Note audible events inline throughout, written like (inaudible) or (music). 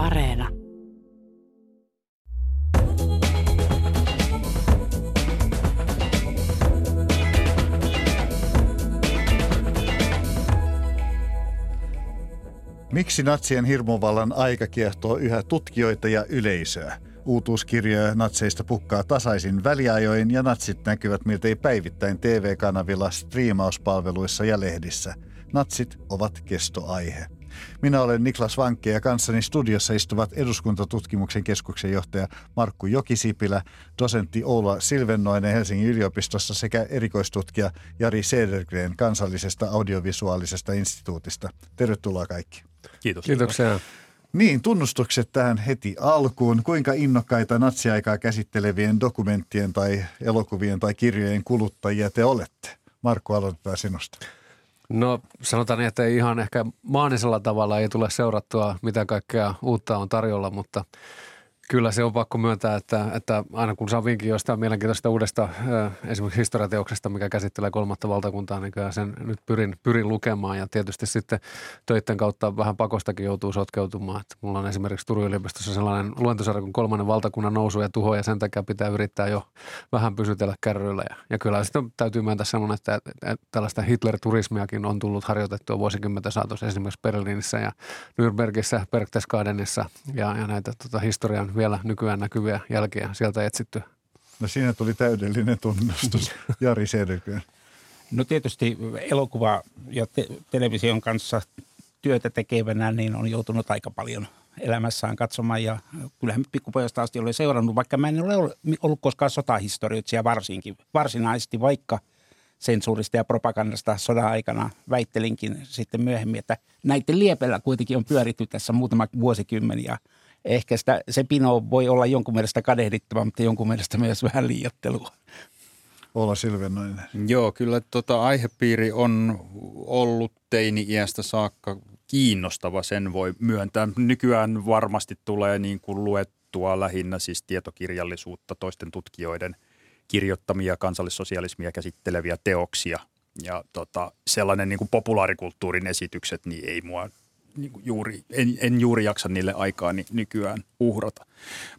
Areena. Miksi natsien hirmuvallan aika kiehtoo yhä tutkijoita ja yleisöä? Uutuuskirjoja natseista pukkaa tasaisin väliajoin ja natsit näkyvät miltei päivittäin TV-kanavilla, striimauspalveluissa ja lehdissä. Natsit ovat kestoaihe. Minä olen Niklas Vankke ja kanssani studiossa istuvat eduskuntatutkimuksen keskuksen johtaja Markku Jokisipilä, dosentti Oula Silvennoinen Helsingin yliopistossa sekä erikoistutkija Jari Sedergren kansallisesta audiovisuaalisesta instituutista. Tervetuloa kaikki. Kiitos. Kiitoksia. Niin, tunnustukset tähän heti alkuun. Kuinka innokkaita natsiaikaa käsittelevien dokumenttien tai elokuvien tai kirjojen kuluttajia te olette? Markku, aloitetaan sinusta. No sanotaan niin, että ihan ehkä maanisella tavalla ei tule seurattua, mitä kaikkea uutta on tarjolla, mutta – Kyllä se on pakko myöntää, että, että aina kun saa vinkin jostain mielenkiintoista uudesta esimerkiksi historiateoksesta, mikä käsittelee kolmatta valtakuntaa, niin kyllä sen nyt pyrin, pyrin lukemaan ja tietysti sitten töiden kautta vähän pakostakin joutuu sotkeutumaan. Että mulla on esimerkiksi Turun yliopistossa sellainen luentosarja kuin kolmannen valtakunnan nousu ja tuho ja sen takia pitää yrittää jo vähän pysytellä kärryillä. Ja, ja kyllä sitten täytyy myöntää sellainen, että, että, tällaista Hitler-turismiakin on tullut harjoitettua vuosikymmenten saatossa esimerkiksi Berliinissä ja Nürnbergissä, Berchtesgadenissa ja, ja näitä tota, historian vielä nykyään näkyviä jälkiä sieltä etsittyä. No siinä tuli täydellinen tunnustus. (laughs) Jari Sedergren. No tietysti elokuva ja te- television kanssa työtä tekevänä niin on joutunut aika paljon elämässään katsomaan ja kyllähän pikkupojasta asti olen seurannut, vaikka mä en ole ollut koskaan sotahistorioitsija varsinkin, varsinaisesti, vaikka sensuurista ja propagandasta sodan aikana väittelinkin sitten myöhemmin, että näiden liepellä kuitenkin on pyöritty tässä muutama vuosikymmen ja – ehkä sitä, se pino voi olla jonkun mielestä kadehdittava, mutta jonkun mielestä myös vähän liiottelua. Olla Silvennoinen. Joo, kyllä tota aihepiiri on ollut teini-iästä saakka kiinnostava, sen voi myöntää. Nykyään varmasti tulee niin kuin luettua lähinnä siis tietokirjallisuutta, toisten tutkijoiden kirjoittamia kansallissosialismia käsitteleviä teoksia. Ja tota, sellainen niin kuin populaarikulttuurin esitykset, niin ei mua juuri, en, en juuri jaksa niille aikaa nykyään uhrata.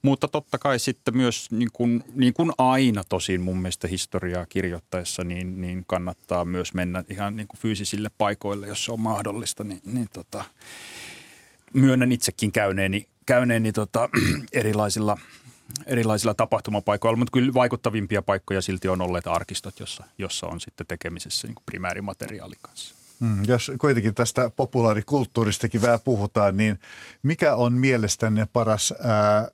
Mutta totta kai sitten myös niin kuin, niin kuin aina tosin mun mielestä historiaa kirjoittaessa, niin, niin kannattaa myös mennä ihan niin kuin fyysisille paikoille, jos se on mahdollista. Niin, niin tota, myönnän itsekin käyneeni, käyneeni tota, (clears throat) erilaisilla erilaisilla tapahtumapaikoilla, mutta kyllä vaikuttavimpia paikkoja silti on olleet arkistot, jossa, jossa on sitten tekemisessä niin primäärimateriaalin kanssa. Mm, jos kuitenkin tästä populaarikulttuuristakin vähän puhutaan, niin mikä on mielestänne paras ää,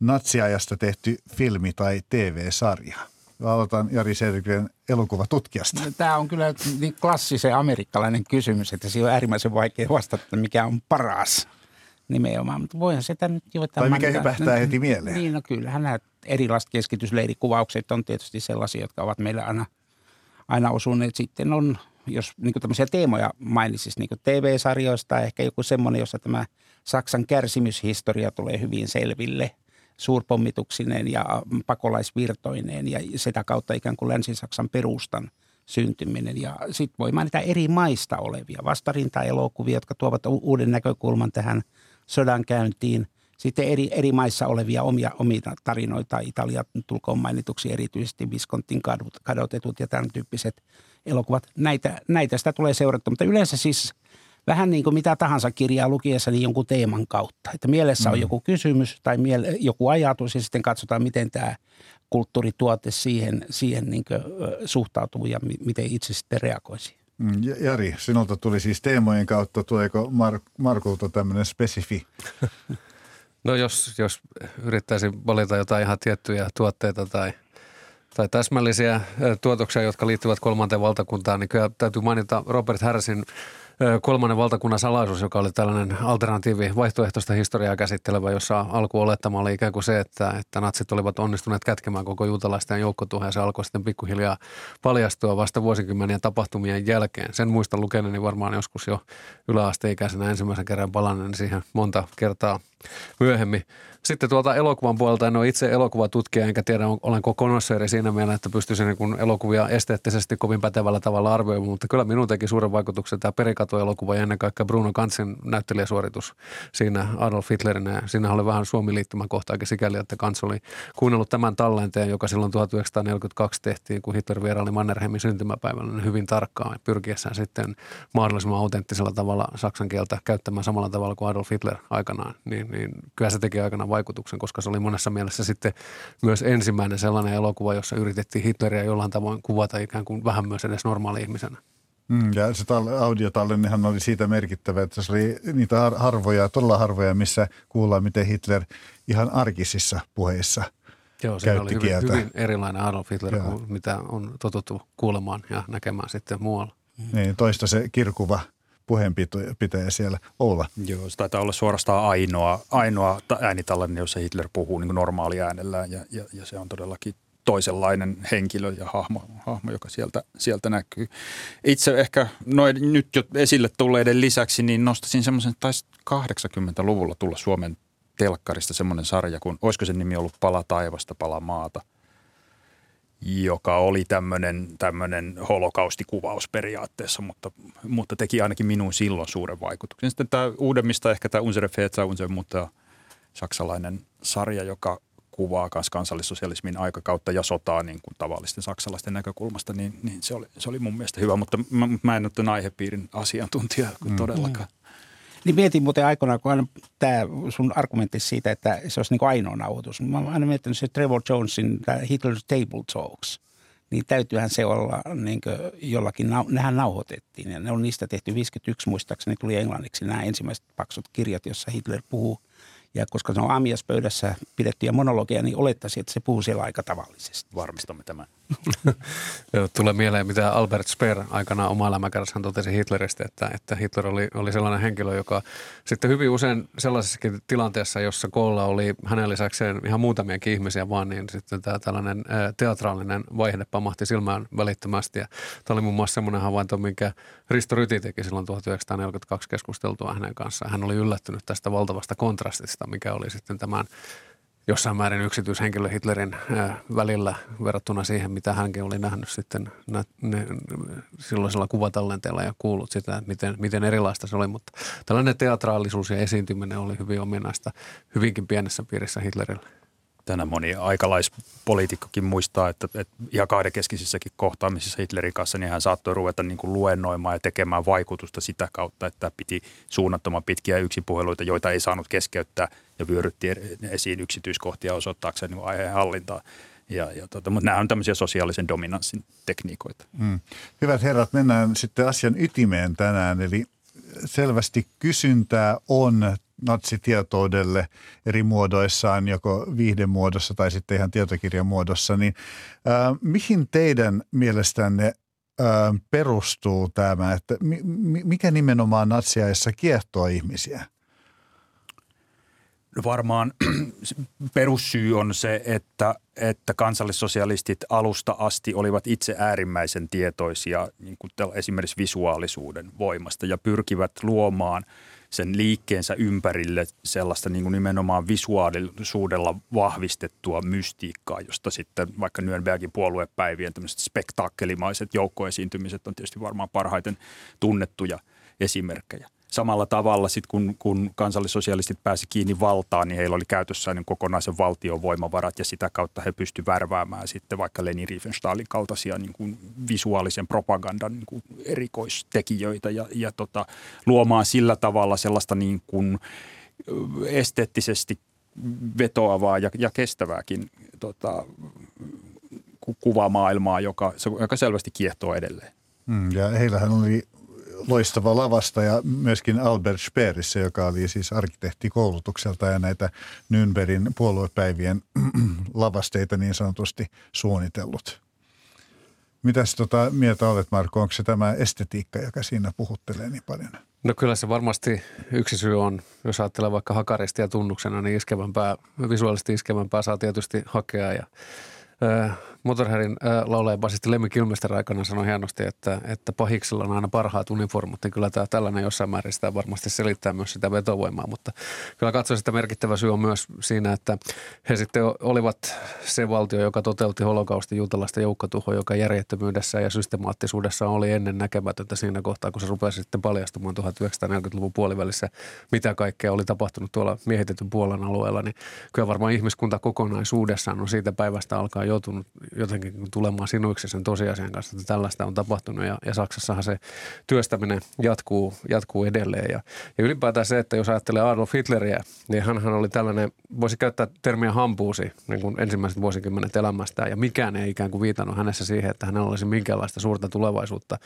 natsiajasta tehty filmi tai TV-sarja? Aloitan Jari Sedgren elokuvatutkijasta. No, tämä on kyllä niin klassisen amerikkalainen kysymys, että siinä on äärimmäisen vaikea vastata, mikä on paras nimenomaan. Mutta voihan sitä nyt jotain... Tai mikä hypähtää heti mieleen. Niin, no kyllähän nämä erilaiset keskitysleirikuvaukset on tietysti sellaisia, jotka ovat meille aina, aina osuneet. Sitten on jos niin tämmöisiä teemoja mainitsisi niin TV-sarjoista, ehkä joku semmoinen, jossa tämä Saksan kärsimyshistoria tulee hyvin selville suurpommituksineen ja pakolaisvirtoineen ja sitä kautta ikään kuin Länsi-Saksan perustan syntyminen. Ja sitten voi mainita eri maista olevia vastarinta-elokuvia, jotka tuovat uuden näkökulman tähän sodankäyntiin. Sitten eri, eri maissa olevia omia, omia tarinoita, Italia tulkoon mainituksi erityisesti Viskontin kadotetut ja tämän tyyppiset – elokuvat. Näitä, näitä sitä tulee seurattua, mutta yleensä siis vähän niin kuin mitä tahansa kirjaa lukiessa niin jonkun teeman kautta. Että mielessä on mm. joku kysymys tai miele, joku ajatus ja sitten katsotaan, miten tämä kulttuurituote siihen, siihen niin suhtautuu ja miten itse sitten reagoisi. Mm, Jari, sinulta tuli siis teemojen kautta, tuleeko Mar- Markulta tämmöinen spesifi? (laughs) No jos, jos yrittäisin valita jotain ihan tiettyjä tuotteita tai – tai täsmällisiä tuotoksia, jotka liittyvät kolmanteen valtakuntaan, niin kyllä täytyy mainita Robert Harrisin kolmannen valtakunnan salaisuus, joka oli tällainen alternatiivi vaihtoehtoista historiaa käsittelevä, jossa alku olettama oli ikään kuin se, että, että natsit olivat onnistuneet kätkemään koko juutalaisten joukkotuhoa ja se alkoi sitten pikkuhiljaa paljastua vasta vuosikymmenien tapahtumien jälkeen. Sen muistan lukeneeni varmaan joskus jo yläasteikäisenä ensimmäisen kerran palanneen siihen monta kertaa myöhemmin. Sitten tuolta elokuvan puolelta en ole itse elokuvatutkija, enkä tiedä olenko konosseeri siinä mielessä, että pystyisin niin elokuvia esteettisesti kovin pätevällä tavalla arvioimaan, mutta kyllä minun teki suuren vaikutuksen tämä perikatoelokuva ja ennen kaikkea Bruno Kansin näyttelijäsuoritus siinä Adolf Hitlerin. Ja siinä oli vähän Suomi liittymäkohtaakin sikäli, että Kans oli kuunnellut tämän tallenteen, joka silloin 1942 tehtiin, kun Hitler vieraili Mannerheimin syntymäpäivällä niin hyvin tarkkaan pyrkiessään sitten mahdollisimman autenttisella tavalla saksan kieltä käyttämään samalla tavalla kuin Adolf Hitler aikanaan. Niin, niin kyllä se teki aikanaan vaikutuksen, koska se oli monessa mielessä sitten myös ensimmäinen sellainen elokuva, jossa yritettiin Hitleriä jollain tavoin kuvata ikään kuin vähän myös edes normaali ihmisenä. Mm, ja se tal- audiotallennehan oli siitä merkittävä, että se oli niitä harvoja, todella harvoja, missä kuullaan, miten Hitler ihan arkisissa puheissa Joo, se oli hyvin, hyvin erilainen Adolf Hitler Joo. kuin mitä on totuttu kuulemaan ja näkemään sitten muualla. Niin, toista se kirkuva puheenpitäjä siellä olla. Joo, se taitaa olla suorastaan ainoa, ainoa äänitallenne, jossa Hitler puhuu niin normaali äänellään ja, ja, ja se on todellakin toisenlainen henkilö ja hahmo, hahmo joka sieltä, sieltä näkyy. Itse ehkä noin nyt jo esille tulleiden lisäksi, niin nostasin semmoisen, taisi 80-luvulla tulla Suomen telkkarista semmoinen sarja, kun olisiko sen nimi ollut Pala taivasta, pala maata – joka oli tämmöinen, tämmöinen holokaustikuvaus periaatteessa, mutta, mutta teki ainakin minun silloin suuren vaikutuksen. Sitten tämä uudemmista ehkä tämä Unsere Feta, Unsere mutta saksalainen sarja, joka kuvaa myös kansallissosialismin aikakautta ja sotaa niin kuin tavallisten saksalaisten näkökulmasta, niin, niin se, oli, se oli mun mielestä hyvä, mutta mä, mä en ole tämän aihepiirin asiantuntija mm. todellakaan. Mm. Niin mietin muuten aikoinaan, kun aina tämä sun argumentti siitä, että se olisi niin kuin ainoa nauhoitus. Mä oon aina miettinyt se Trevor Jonesin Hitler's Table Talks. Niin täytyyhän se olla niin jollakin, nehän nauhoitettiin ja ne on niistä tehty 51 muistaakseni tuli englanniksi nämä ensimmäiset paksut kirjat, jossa Hitler puhuu – ja koska se on aamiaspöydässä pidettyjä monologia, niin olettaisiin, että se puhuu siellä aika tavallisesti. Varmistamme tämän. (laughs) Tulee mieleen, mitä Albert Speer aikanaan oma elämäkerrassaan totesi Hitleristä, että, että Hitler oli, oli sellainen henkilö, joka sitten hyvin usein sellaisessakin tilanteessa, jossa koolla oli hänen lisäkseen ihan muutamiakin ihmisiä vaan, niin sitten tämä tällainen teatraalinen vaihde pamahti silmään välittömästi. Ja tämä oli muun muassa semmoinen havainto, minkä Risto Ryti teki silloin 1942 keskusteltua hänen kanssaan. Hän oli yllättynyt tästä valtavasta kontrastista, mikä oli sitten tämän jossain määrin yksityishenkilö Hitlerin välillä verrattuna siihen, mitä hänkin oli nähnyt sitten nä, ne, silloisella kuvatallenteella ja kuullut sitä, että miten, miten erilaista se oli. Mutta tällainen teatraalisuus ja esiintyminen oli hyvin ominaista hyvinkin pienessä piirissä Hitlerille tänä moni aikalaispoliitikkokin muistaa, että, että ihan kahdenkeskisissäkin kohtaamisissa Hitlerin kanssa niin hän saattoi ruveta niin kuin luennoimaan ja tekemään vaikutusta sitä kautta, että piti suunnattoman pitkiä yksipuheluita, joita ei saanut keskeyttää ja vyörytti esiin yksityiskohtia osoittaakseen niin aiheen hallintaa. Ja, ja tota, mutta nämä on tämmöisiä sosiaalisen dominanssin tekniikoita. Mm. Hyvät herrat, mennään sitten asian ytimeen tänään. Eli selvästi kysyntää on natsitietoudelle eri muodoissaan, joko viihdemuodossa tai sitten ihan tietokirjan muodossa, niin äh, mihin teidän mielestänne äh, perustuu tämä, että mi, mikä nimenomaan natsiaissa kiehtoo ihmisiä? No varmaan (clears throat) perussyy on se, että, että kansallissosialistit alusta asti olivat itse äärimmäisen tietoisia niin kuin esimerkiksi visuaalisuuden voimasta ja pyrkivät luomaan – sen liikkeensä ympärille sellaista niin kuin nimenomaan visuaalisuudella vahvistettua mystiikkaa, josta sitten vaikka Nürnbergin puoluepäivien tämmöiset spektaakelimaiset joukkoesiintymiset on tietysti varmaan parhaiten tunnettuja esimerkkejä samalla tavalla sitten kun, kun kansallissosialistit pääsi kiinni valtaan, niin heillä oli käytössään niin kokonaisen valtion voimavarat ja sitä kautta he pystyivät värväämään sitten vaikka Leni Riefenstahlin kaltaisia niin kuin visuaalisen propagandan niin kuin erikoistekijöitä ja, ja tota, luomaan sillä tavalla sellaista niin kuin esteettisesti vetoavaa ja, ja kestävääkin tota, kuvamaailmaa, joka, joka selvästi kiehtoo edelleen. Mm, ja heillähän oli loistava lavasta ja myöskin Albert Speerissä, joka oli siis arkkitehtikoulutukselta ja näitä Nürnbergin puoluepäivien (clears throat) lavasteita niin sanotusti suunnitellut. Mitäs tota mieltä olet, Marko? Onko se tämä estetiikka, joka siinä puhuttelee niin paljon? No kyllä se varmasti yksi syy on, jos ajattelee vaikka hakaristia tunnuksena, niin iskevämpää, visuaalisesti iskevämpää saa tietysti hakea ja Motorheadin äh, laulaja basisti Lemmi Kilmister aikana sanoi hienosti, että, että pahiksella on aina parhaat uniformut, niin kyllä tämä tällainen jossain määrin sitä varmasti selittää myös sitä vetovoimaa, mutta kyllä katsoisin, että merkittävä syy on myös siinä, että he sitten olivat se valtio, joka toteutti holokaustin juutalaista joukkotuhoa, joka järjettömyydessä ja systemaattisuudessa oli ennen näkemätöntä siinä kohtaa, kun se rupesi sitten paljastumaan 1940-luvun puolivälissä, mitä kaikkea oli tapahtunut tuolla miehitetyn Puolan alueella, niin kyllä varmaan ihmiskunta kokonaisuudessaan on siitä päivästä alkaa joutunut jotenkin tulemaan sinuiksi sen tosiasian kanssa, että tällaista on tapahtunut ja, ja Saksassahan se työstäminen jatkuu, jatkuu edelleen. Ja, ja ylipäätään se, että jos ajattelee Adolf Hitleriä, niin hän oli tällainen, voisi käyttää termiä hampuusi niin kuin ensimmäiset vuosikymmenet elämästä ja mikään ei ikään kuin viitannut hänessä siihen, että hänellä olisi minkäänlaista suurta tulevaisuutta,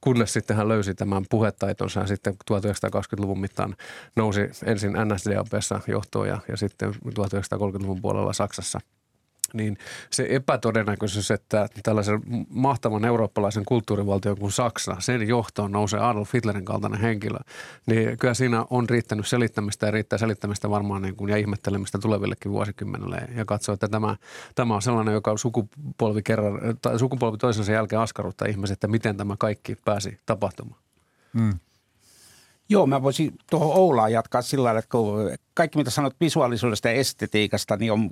kunnes sitten hän löysi tämän puhetaitonsa. Ja sitten 1920-luvun mittaan nousi ensin NSDAPssa johtoon ja, ja sitten 1930-luvun puolella Saksassa – niin se epätodennäköisyys, että tällaisen mahtavan eurooppalaisen kulttuurivaltion kuin Saksa, sen johtoon nousee Adolf Hitlerin kaltainen henkilö, niin kyllä siinä on riittänyt selittämistä ja riittää selittämistä varmaan niin kuin, ja ihmettelemistä tulevillekin vuosikymmenelle ja katsoo, että tämä, tämä on sellainen, joka sukupolvi, kerran, tai sukupolvi toisensa jälkeen askarruttaa ihmiset, että miten tämä kaikki pääsi tapahtumaan. Hmm. Joo, mä voisin tuohon Oulaan jatkaa sillä lailla, että kun kaikki mitä sanot visuaalisuudesta ja estetiikasta, niin on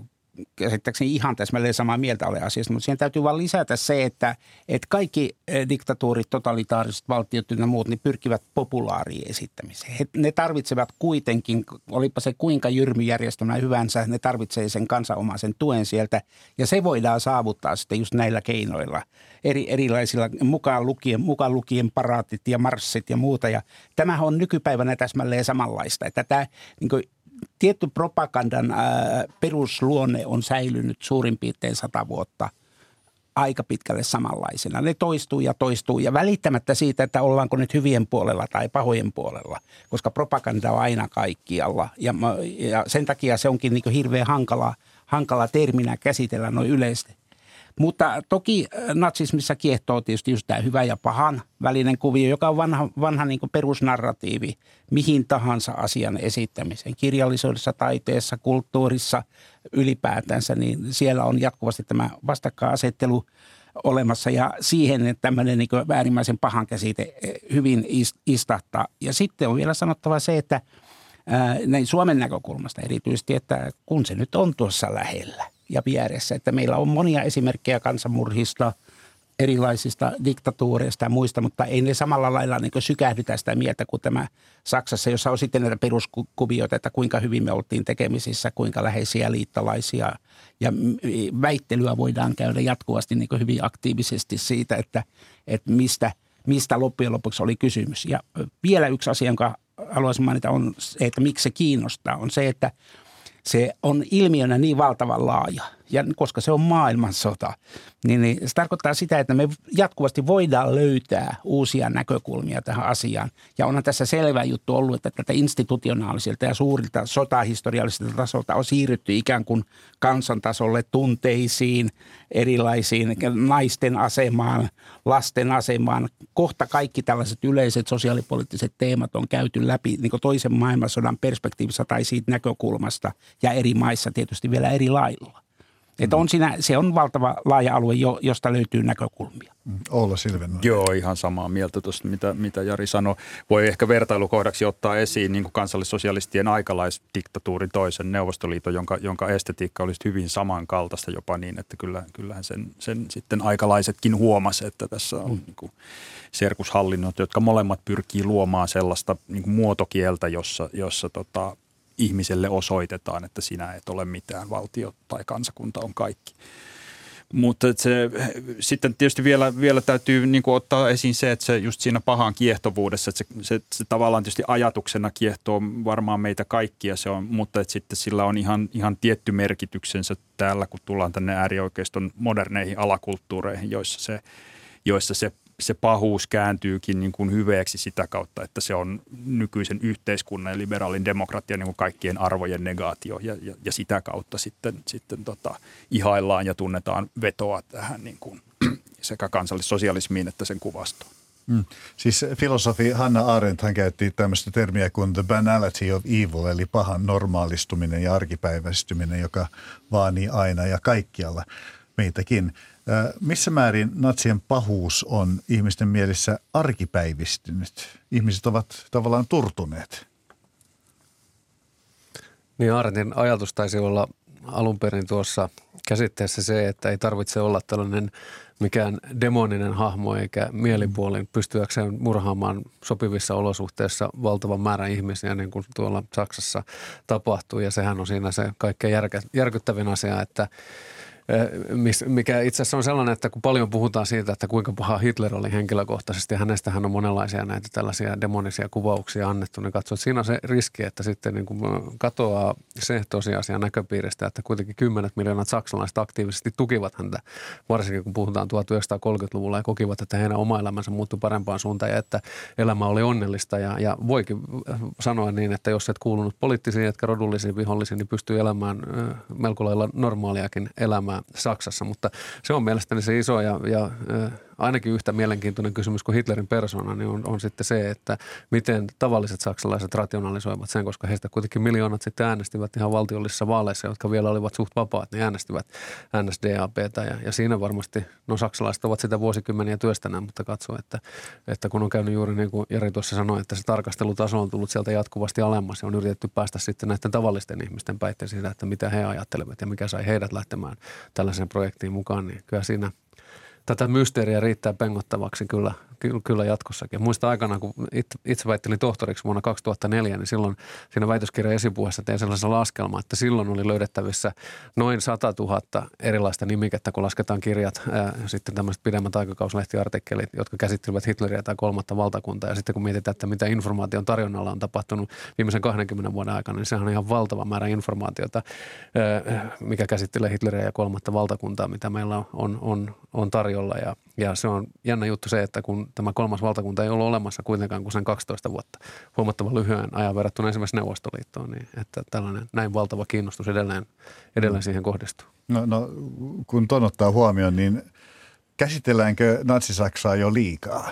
käsittääkseni ihan täsmälleen samaa mieltä ole asiasta, mutta siihen täytyy vain lisätä se, että, että kaikki eh, diktatuurit, totalitaariset valtiot ja muut, niin pyrkivät populaariin esittämiseen. He, ne tarvitsevat kuitenkin, olipa se kuinka jyrmyjärjestelmä hyvänsä, ne tarvitsee sen kansanomaisen tuen sieltä ja se voidaan saavuttaa sitten just näillä keinoilla. Eri, erilaisilla mukaan lukien, mukaan lukien paraatit ja marssit ja muuta. Ja tämähän on nykypäivänä täsmälleen samanlaista, että tämä niin tietty propagandan ää, perusluonne on säilynyt suurin piirtein sata vuotta aika pitkälle samanlaisena. Ne toistuu ja toistuu ja välittämättä siitä, että ollaanko nyt hyvien puolella tai pahojen puolella, koska propaganda on aina kaikkialla. Ja, ja sen takia se onkin niin hirveän hankala, hankala terminä käsitellä noin yleisesti. Mutta toki äh, natsismissa kiehtoo tietysti just tämä hyvä ja pahan välinen kuvio, joka on vanha, vanha niin perusnarratiivi mihin tahansa asian esittämiseen. Kirjallisuudessa, taiteessa, kulttuurissa ylipäätänsä, niin siellä on jatkuvasti tämä vastakkainasettelu olemassa ja siihen että tämmöinen niin äärimmäisen pahan käsite eh, hyvin istahtaa. Ja sitten on vielä sanottava se, että näin Suomen näkökulmasta erityisesti, että kun se nyt on tuossa lähellä – ja vieressä. Että meillä on monia esimerkkejä kansanmurhista, erilaisista diktatuureista ja muista, mutta ei ne samalla lailla niin sykähdytä sitä mieltä kuin tämä Saksassa, jossa on sitten näitä peruskuvioita, että kuinka hyvin me oltiin tekemisissä, kuinka läheisiä liittolaisia. Ja väittelyä voidaan käydä jatkuvasti niin hyvin aktiivisesti siitä, että, että mistä, mistä loppujen lopuksi oli kysymys. Ja vielä yksi asia, jonka haluaisin mainita, on se, että miksi se kiinnostaa, on se, että – se on ilmiönä niin valtavan laaja – ja koska se on maailmansota, niin, niin se tarkoittaa sitä, että me jatkuvasti voidaan löytää uusia näkökulmia tähän asiaan. Ja onhan tässä selvä juttu ollut, että tätä institutionaalisilta ja suurilta sotahistoriallisilta tasolta on siirrytty ikään kuin kansantasolle tunteisiin, erilaisiin naisten asemaan, lasten asemaan. Kohta kaikki tällaiset yleiset sosiaalipoliittiset teemat on käyty läpi niin toisen maailmansodan perspektiivistä tai siitä näkökulmasta ja eri maissa tietysti vielä eri lailla. Että on siinä, se on valtava laaja alue, josta löytyy näkökulmia. Mm, Olla Silven. Joo, ihan samaa mieltä tuosta, mitä, mitä Jari sanoi. Voi ehkä vertailukohdaksi ottaa esiin niin kuin kansallissosialistien aikalaisdiktatuurin toisen Neuvostoliiton, jonka, jonka estetiikka olisi hyvin samankaltaista jopa niin, että kyllä, kyllähän sen, sen sitten aikalaisetkin huomasi, että tässä on mm. niin kuin serkushallinnot, jotka molemmat pyrkii luomaan sellaista niin kuin muotokieltä, jossa, jossa tota, ihmiselle osoitetaan, että sinä et ole mitään, valtio tai kansakunta on kaikki. Mutta se, sitten tietysti vielä, vielä täytyy niin kuin ottaa esiin se, että se just siinä pahan kiehtovuudessa, että se, se, se tavallaan tietysti ajatuksena kiehtoo varmaan meitä kaikkia, se on, mutta että sitten sillä on ihan, ihan tietty merkityksensä täällä, kun tullaan tänne äärioikeiston moderneihin alakulttuureihin, joissa se, joissa se se pahuus kääntyykin niin kuin hyveeksi sitä kautta, että se on nykyisen yhteiskunnan ja liberaalin demokratian niin kuin kaikkien arvojen negaatio ja, ja, ja sitä kautta sitten, sitten tota, ihaillaan ja tunnetaan vetoa tähän niin kuin (clears throat) sekä kansallissosialismiin että sen kuvastoon. Mm. Siis filosofi Hanna Arendt hän käytti tämmöistä termiä kuin the banality of evil, eli pahan normaalistuminen ja arkipäiväistyminen, joka vaanii aina ja kaikkialla meitäkin. Missä määrin natsien pahuus on ihmisten mielessä arkipäivistynyt? Ihmiset ovat tavallaan turtuneet. Niin Artin ajatus taisi olla alun perin tuossa käsitteessä se, että ei tarvitse olla tällainen mikään demoninen hahmo eikä mielipuolin pystyäkseen murhaamaan sopivissa olosuhteissa valtavan määrän ihmisiä, niin kuin tuolla Saksassa tapahtuu. Ja sehän on siinä se kaikkein järkyttävin asia, että – mikä itse asiassa on sellainen, että kun paljon puhutaan siitä, että kuinka paha Hitler oli henkilökohtaisesti, ja hänestähän on monenlaisia näitä tällaisia demonisia kuvauksia annettu, niin katsoo, että siinä on se riski, että sitten niin kuin katoaa se tosiasia näköpiiristä, että kuitenkin kymmenet miljoonat saksalaiset aktiivisesti tukivat häntä, varsinkin kun puhutaan 1930-luvulla ja kokivat, että heidän oma elämänsä muuttui parempaan suuntaan ja että elämä oli onnellista. Ja, ja voikin sanoa niin, että jos et kuulunut poliittisiin etkä rodullisiin vihollisiin, niin pystyy elämään melko lailla normaaliakin elämää Saksassa, mutta se on mielestäni se iso ja, ja ainakin yhtä mielenkiintoinen kysymys kuin Hitlerin persona, niin on, on sitten se, että miten tavalliset saksalaiset rationalisoivat sen, koska heistä kuitenkin miljoonat sitten äänestivät ihan valtiollisissa vaaleissa, jotka vielä olivat suht vapaat, niin äänestivät NSDAPtä ja, ja siinä varmasti, no saksalaiset ovat sitä vuosikymmeniä työstänään, mutta katso, että, että kun on käynyt juuri niin kuin Jari tuossa sanoi, että se tarkastelutaso on tullut sieltä jatkuvasti alemmas ja on yritetty päästä sitten näiden tavallisten ihmisten päitteen siitä, että mitä he ajattelevat ja mikä sai heidät lähtemään tällaiseen projektiin mukaan, niin kyllä siinä – tätä mysteeriä riittää pengottavaksi kyllä kyllä jatkossakin. Muista aikana, kun itse väittelin tohtoriksi vuonna 2004, niin silloin siinä väitöskirjan esipuheessa tein sellaisen laskelman, että silloin oli löydettävissä noin 100 000 erilaista nimikettä, kun lasketaan kirjat, ää, sitten tämmöiset pidemmät aikakauslehtiartikkelit, jotka käsittelevät Hitleriä tai kolmatta valtakuntaa. Ja sitten kun mietitään, että mitä informaation tarjonnalla on tapahtunut viimeisen 20 vuoden aikana, niin sehän on ihan valtava määrä informaatiota, ää, mikä käsittelee Hitleriä ja kolmatta valtakuntaa, mitä meillä on, on, on, on tarjolla. Ja, ja se on jännä juttu se, että kun tämä kolmas valtakunta ei ollut olemassa kuitenkaan kuin sen 12 vuotta, huomattavan lyhyen ajan verrattuna esimerkiksi Neuvostoliittoon, niin että tällainen näin valtava kiinnostus edelleen, edelleen mm. siihen kohdistuu. No, no kun ton ottaa huomioon, niin käsitelläänkö natsisaksaa jo liikaa?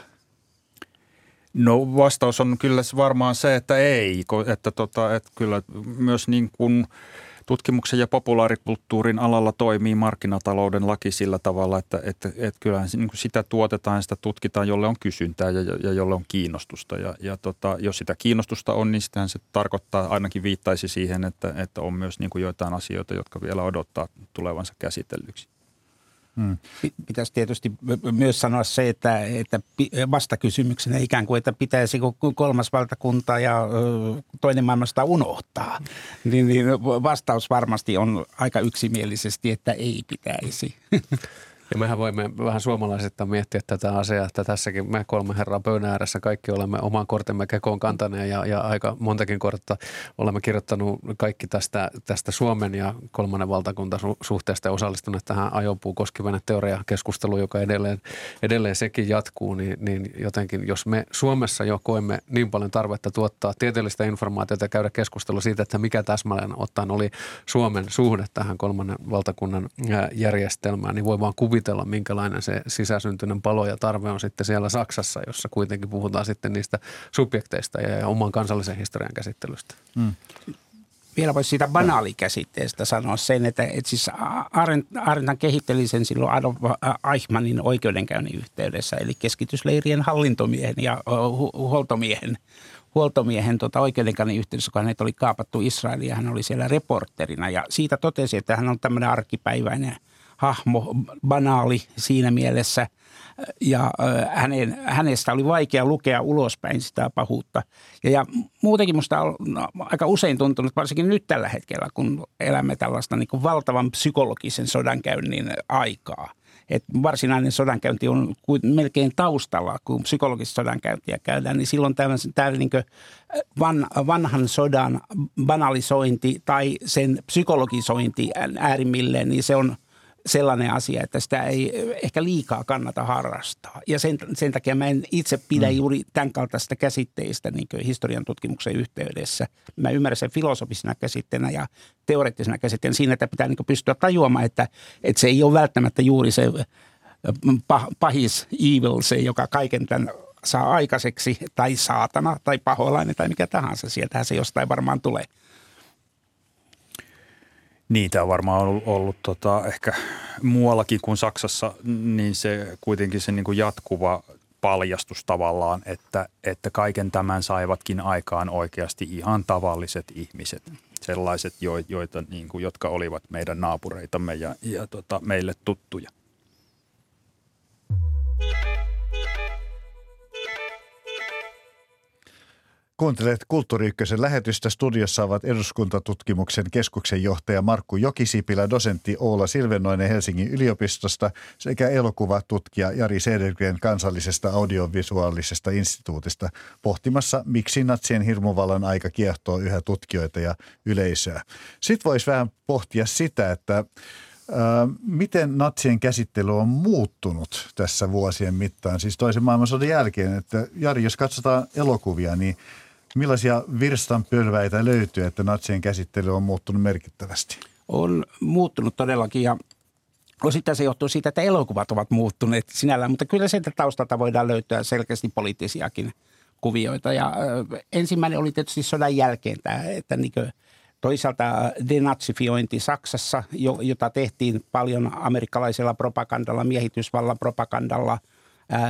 No vastaus on kyllä varmaan se, että ei, että, tota, että kyllä myös niin kuin – tutkimuksen ja populaarikulttuurin alalla toimii markkinatalouden laki sillä tavalla, että, että, että kyllähän niin sitä tuotetaan sitä tutkitaan, jolle on kysyntää ja, ja jolle on kiinnostusta. Ja, ja tota, jos sitä kiinnostusta on, niin sitähän se tarkoittaa, ainakin viittaisi siihen, että, että on myös niin kuin joitain asioita, jotka vielä odottaa tulevansa käsitellyksi. Hmm. Pitäisi tietysti myös sanoa se, että, että vastakysymyksenä ikään kuin, että pitäisi kolmas valtakunta ja toinen maailmasta unohtaa. Niin, niin vastaus varmasti on aika yksimielisesti, että ei pitäisi. (laughs) Ja mehän voimme vähän suomalaisista miettiä tätä asiaa, että tässäkin me kolme herraa pöydän ääressä kaikki olemme oman kortemme kekoon kantaneet ja, ja aika montakin kortta olemme kirjoittanut kaikki tästä, tästä Suomen ja kolmannen valtakuntasuhteesta ja osallistuneet tähän ajopuu koskivana teoriakeskusteluun, joka edelleen, edelleen sekin jatkuu, niin, niin jotenkin jos me Suomessa jo koemme niin paljon tarvetta tuottaa tieteellistä informaatiota ja käydä keskustelua siitä, että mikä täsmälleen ottaen oli Suomen suhde tähän kolmannen valtakunnan järjestelmään, niin voi vaan kuvitella, kuvitella, minkälainen se sisäsyntyinen palo ja tarve on sitten siellä Saksassa, jossa kuitenkin puhutaan sitten niistä subjekteista ja, oman kansallisen historian käsittelystä. Mm. Vielä voisi siitä banaalikäsitteestä sanoa sen, että, että siis Arendt kehitteli sen silloin Adolf Eichmannin oikeudenkäynnin yhteydessä, eli keskitysleirien hallintomiehen ja hu- huoltomiehen huoltomiehen tuota oikeudenkäynnin yhteydessä, kun hänet oli kaapattu Israeliin ja hän oli siellä reporterina. Ja siitä totesi, että hän on tämmöinen arkipäiväinen – hahmo, banaali siinä mielessä. Ja hänen, hänestä oli vaikea lukea ulospäin sitä pahuutta. Ja, ja muutenkin minusta on no, aika usein tuntunut, varsinkin nyt tällä hetkellä, kun elämme tällaista niin kuin valtavan psykologisen sodankäynnin aikaa. Et varsinainen sodankäynti on melkein taustalla, kun psykologista sodankäyntiä käydään, niin silloin tämä niin van, vanhan sodan banalisointi tai sen psykologisointi äärimmilleen, niin se on – sellainen asia, että sitä ei ehkä liikaa kannata harrastaa. Ja sen, sen takia mä en itse pidä mm. juuri tämän kaltaista käsitteistä niin historian tutkimuksen yhteydessä. Mä ymmärrän sen filosofisena käsitteenä ja teoreettisena käsitteenä siinä, että pitää niin pystyä tajuamaan, että, että se ei ole välttämättä juuri se pahis evil, se joka kaiken tämän saa aikaiseksi, tai saatana, tai paholainen, tai mikä tahansa. Sieltähän se jostain varmaan tulee. Niitä on varmaan ollut, ollut tota, ehkä muuallakin kuin Saksassa, niin se kuitenkin se niin kuin jatkuva paljastus tavallaan, että, että kaiken tämän saivatkin aikaan oikeasti ihan tavalliset ihmiset. Sellaiset, joita, niin kuin, jotka olivat meidän naapureitamme ja, ja tota, meille tuttuja. Kuuntelet Kulttuuri lähetystä. Studiossa ovat eduskuntatutkimuksen keskuksen johtaja Markku Jokisipilä, dosentti Oula Silvennoinen Helsingin yliopistosta sekä elokuvatutkija Jari Sedergren kansallisesta audiovisuaalisesta instituutista pohtimassa, miksi natsien hirmuvallan aika kiehtoo yhä tutkijoita ja yleisöä. Sitten voisi vähän pohtia sitä, että miten natsien käsittely on muuttunut tässä vuosien mittaan, siis toisen maailmansodan jälkeen. Että Jari, jos katsotaan elokuvia, niin Millaisia virstanpylväitä löytyy, että natsien käsittely on muuttunut merkittävästi? On muuttunut todellakin ja osittain se johtuu siitä, että elokuvat ovat muuttuneet sinällään, mutta kyllä sieltä taustalta voidaan löytää selkeästi poliittisiakin kuvioita. Ja ensimmäinen oli tietysti sodan jälkeen tämä, että niin toisaalta denatsifiointi Saksassa, jota tehtiin paljon amerikkalaisella propagandalla, miehitysvallan propagandalla,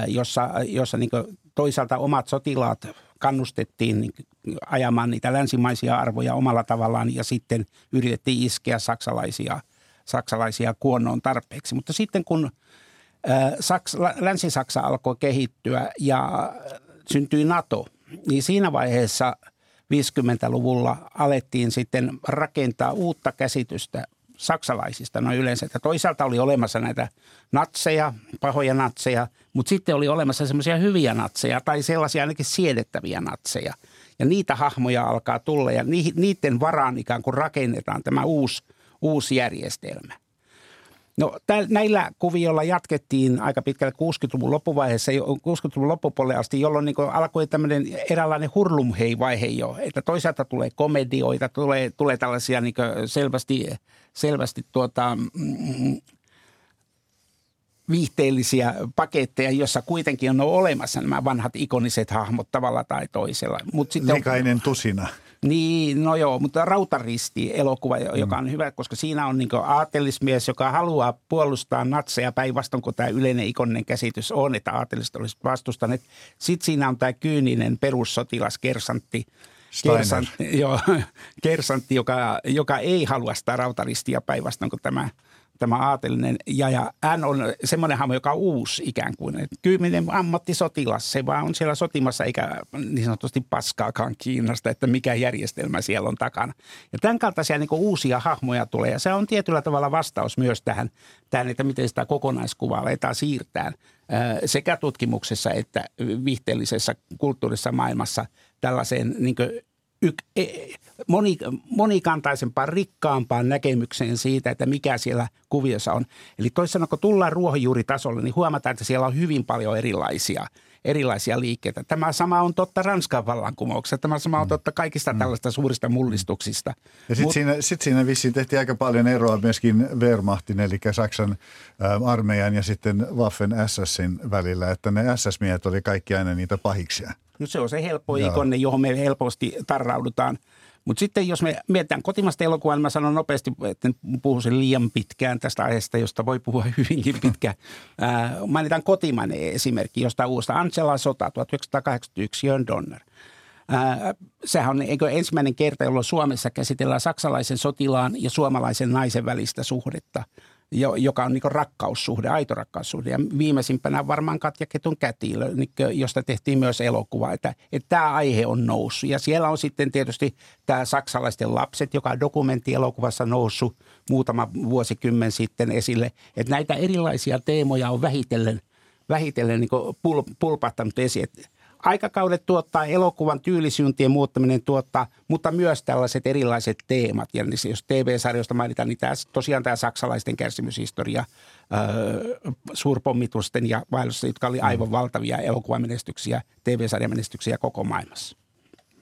jossa, jossa niin toisaalta omat sotilaat kannustettiin niin ajamaan niitä länsimaisia arvoja omalla tavallaan ja sitten yritettiin iskeä saksalaisia, saksalaisia kuonnoon tarpeeksi. Mutta sitten kun Saks, Länsi-Saksa alkoi kehittyä ja syntyi NATO, niin siinä vaiheessa 50-luvulla alettiin sitten rakentaa uutta käsitystä saksalaisista noin yleensä. Että toisaalta oli olemassa näitä natseja, pahoja natseja, mutta sitten oli olemassa semmoisia hyviä natseja tai sellaisia ainakin siedettäviä natseja. Ja niitä hahmoja alkaa tulla ja niiden varaan ikään kuin rakennetaan tämä uusi, uusi järjestelmä. No näillä kuvioilla jatkettiin aika pitkälle 60-luvun loppuvaiheessa, 60-luvun loppupuolelle asti, jolloin niin alkoi tämmöinen eräänlainen hurlumhei-vaihe jo. Että toisaalta tulee komedioita, tulee, tulee tällaisia niin selvästi, selvästi tuota, mm, viihteellisiä paketteja, jossa kuitenkin on olemassa nämä vanhat ikoniset hahmot tavalla tai toisella. Mut sitten Likainen on, tusina. Niin, no joo, mutta Rautaristi-elokuva, joka on mm. hyvä, koska siinä on niin aatelismies, joka haluaa puolustaa natseja päinvastoin kuin tämä yleinen ikoninen käsitys on, että aateliset olisivat vastustaneet. Sitten siinä on tämä kyyninen perussotilas, kersantti, kersantti, joo, (laughs) kersantti joka, joka ei halua sitä rautaristia päinvastoin kuin tämä – tämä aatelinen. Ja, ja hän on semmoinen hahmo, joka on uusi ikään kuin. Kymmenen ammattisotilas, se vaan on siellä sotimassa eikä niin sanotusti paskaakaan Kiinasta, että mikä järjestelmä siellä on takana. Ja tämän kaltaisia niin uusia hahmoja tulee ja se on tietyllä tavalla vastaus myös tähän, tähän että miten sitä kokonaiskuvaa aletaan siirtää sekä tutkimuksessa että viihteellisessä kulttuurissa maailmassa tällaiseen niin yk, e, moni, monikantaisempaan, rikkaampaan näkemykseen siitä, että mikä siellä kuviossa on. Eli toisin kun tullaan ruohonjuuritasolle, niin huomataan, että siellä on hyvin paljon erilaisia – erilaisia liikkeitä. Tämä sama on totta Ranskan vallankumouksessa, tämä sama on mm. totta kaikista mm. tällaista suurista mullistuksista. Ja sitten Mut, siinä, sit siinä vissiin tehtiin aika paljon eroa myöskin Wehrmachtin, eli Saksan ä, armeijan ja sitten Waffen SSin välillä, että ne SS-miehet oli kaikki aina niitä pahiksia. No se on se helppo ikonne, johon me helposti tarraudutaan. Mutta sitten jos me mietitään kotimasta elokuvaa, niin mä sanon nopeasti, että en puhu sen liian pitkään tästä aiheesta, josta voi puhua (laughs) hyvinkin pitkään. Ää, mainitaan kotimainen esimerkki josta uudesta Angela Sota 1981, Jörn Donner. Ää, sehän on eikö ensimmäinen kerta, jolloin Suomessa käsitellään saksalaisen sotilaan ja suomalaisen naisen välistä suhdetta – joka on niin rakkaussuhde, aito rakkaussuhde. Ja viimeisimpänä varmaan Katja Ketun kätilö, niin josta tehtiin myös elokuva, että, että tämä aihe on noussut. Ja siellä on sitten tietysti tämä Saksalaisten lapset, joka on dokumenttielokuvassa noussut muutama vuosikymmen sitten esille. Että näitä erilaisia teemoja on vähitellen, vähitellen niin pul, pulpahtanut esiin aikakaudet tuottaa elokuvan tyylisyyntien muuttaminen tuottaa, mutta myös tällaiset erilaiset teemat. Ja niin jos TV-sarjoista mainitaan, niin tämä, tosiaan tämä saksalaisten kärsimyshistoria, öö, suurpommitusten ja vaellusten, jotka oli aivan mm. valtavia elokuvamenestyksiä, TV-sarjamenestyksiä koko maailmassa.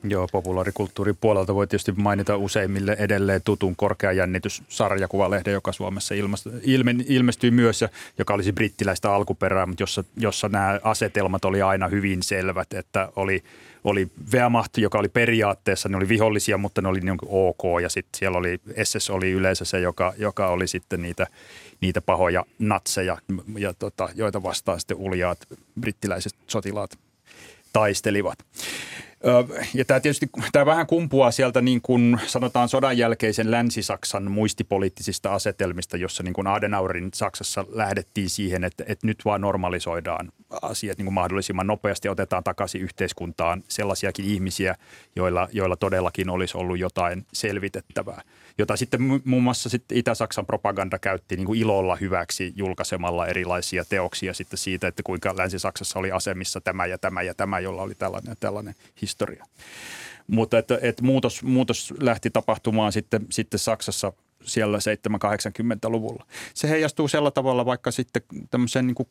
Joo, populaarikulttuurin puolelta voi tietysti mainita useimmille edelleen tutun korkeajännityssarjakuvalehden, joka Suomessa ilme, ilmestyi myös ja joka olisi brittiläistä alkuperää, mutta jossa, jossa nämä asetelmat oli aina hyvin selvät, että oli oli Wehrmacht, joka oli periaatteessa, ne oli vihollisia, mutta ne oli niin ok. Ja sitten siellä oli, SS oli yleensä se, joka, joka oli sitten niitä, niitä pahoja natseja, ja tota, joita vastaan sitten uljaat brittiläiset sotilaat taistelivat. Ja tämä tietysti tämä vähän kumpuaa sieltä niin kuin sanotaan sodan jälkeisen Länsi-Saksan muistipoliittisista asetelmista, jossa niin kuin Adenauerin Saksassa lähdettiin siihen, että, että nyt vaan normalisoidaan asiat niin kuin mahdollisimman nopeasti otetaan takaisin yhteiskuntaan sellaisiakin ihmisiä, joilla, joilla todellakin olisi ollut jotain selvitettävää jota sitten muun muassa sitten Itä-Saksan propaganda käytti niin kuin ilolla hyväksi julkaisemalla erilaisia teoksia sitten siitä, että kuinka Länsi-Saksassa oli asemissa tämä ja tämä ja tämä, jolla oli tällainen tällainen historia. Mutta että, että muutos, muutos lähti tapahtumaan sitten, sitten Saksassa – siellä 780-luvulla. Se heijastuu sellä tavalla vaikka sitten tämmöiseen niin kuin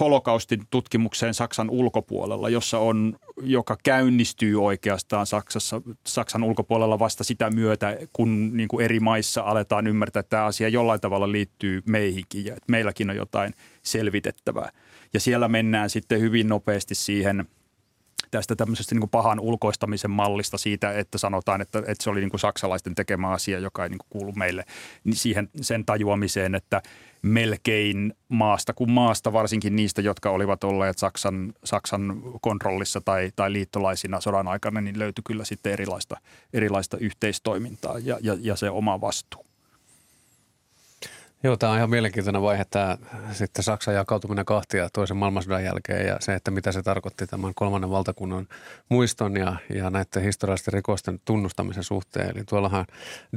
holokaustin tutkimukseen Saksan ulkopuolella, jossa on, joka käynnistyy oikeastaan Saksassa, Saksan ulkopuolella vasta sitä myötä, kun niin kuin eri maissa aletaan ymmärtää, että tämä asia jollain tavalla liittyy meihinkin ja että meilläkin on jotain selvitettävää. Ja siellä mennään sitten hyvin nopeasti siihen – tästä tämmöisestä niin pahan ulkoistamisen mallista siitä, että sanotaan, että, että se oli niin saksalaisten tekemä asia, joka ei niin kuulu meille, niin siihen sen tajuamiseen, että melkein maasta kuin maasta, varsinkin niistä, jotka olivat olleet Saksan, Saksan kontrollissa tai, tai liittolaisina sodan aikana, niin löytyi kyllä sitten erilaista, erilaista yhteistoimintaa ja, ja, ja se oma vastuu. Joo, tämä on ihan mielenkiintoinen vaihe tämä sitten Saksan jakautuminen kahtia toisen maailmansodan jälkeen ja se, että mitä se tarkoitti tämän kolmannen valtakunnan muiston ja, ja näiden historiallisten rikosten tunnustamisen suhteen. Eli tuollahan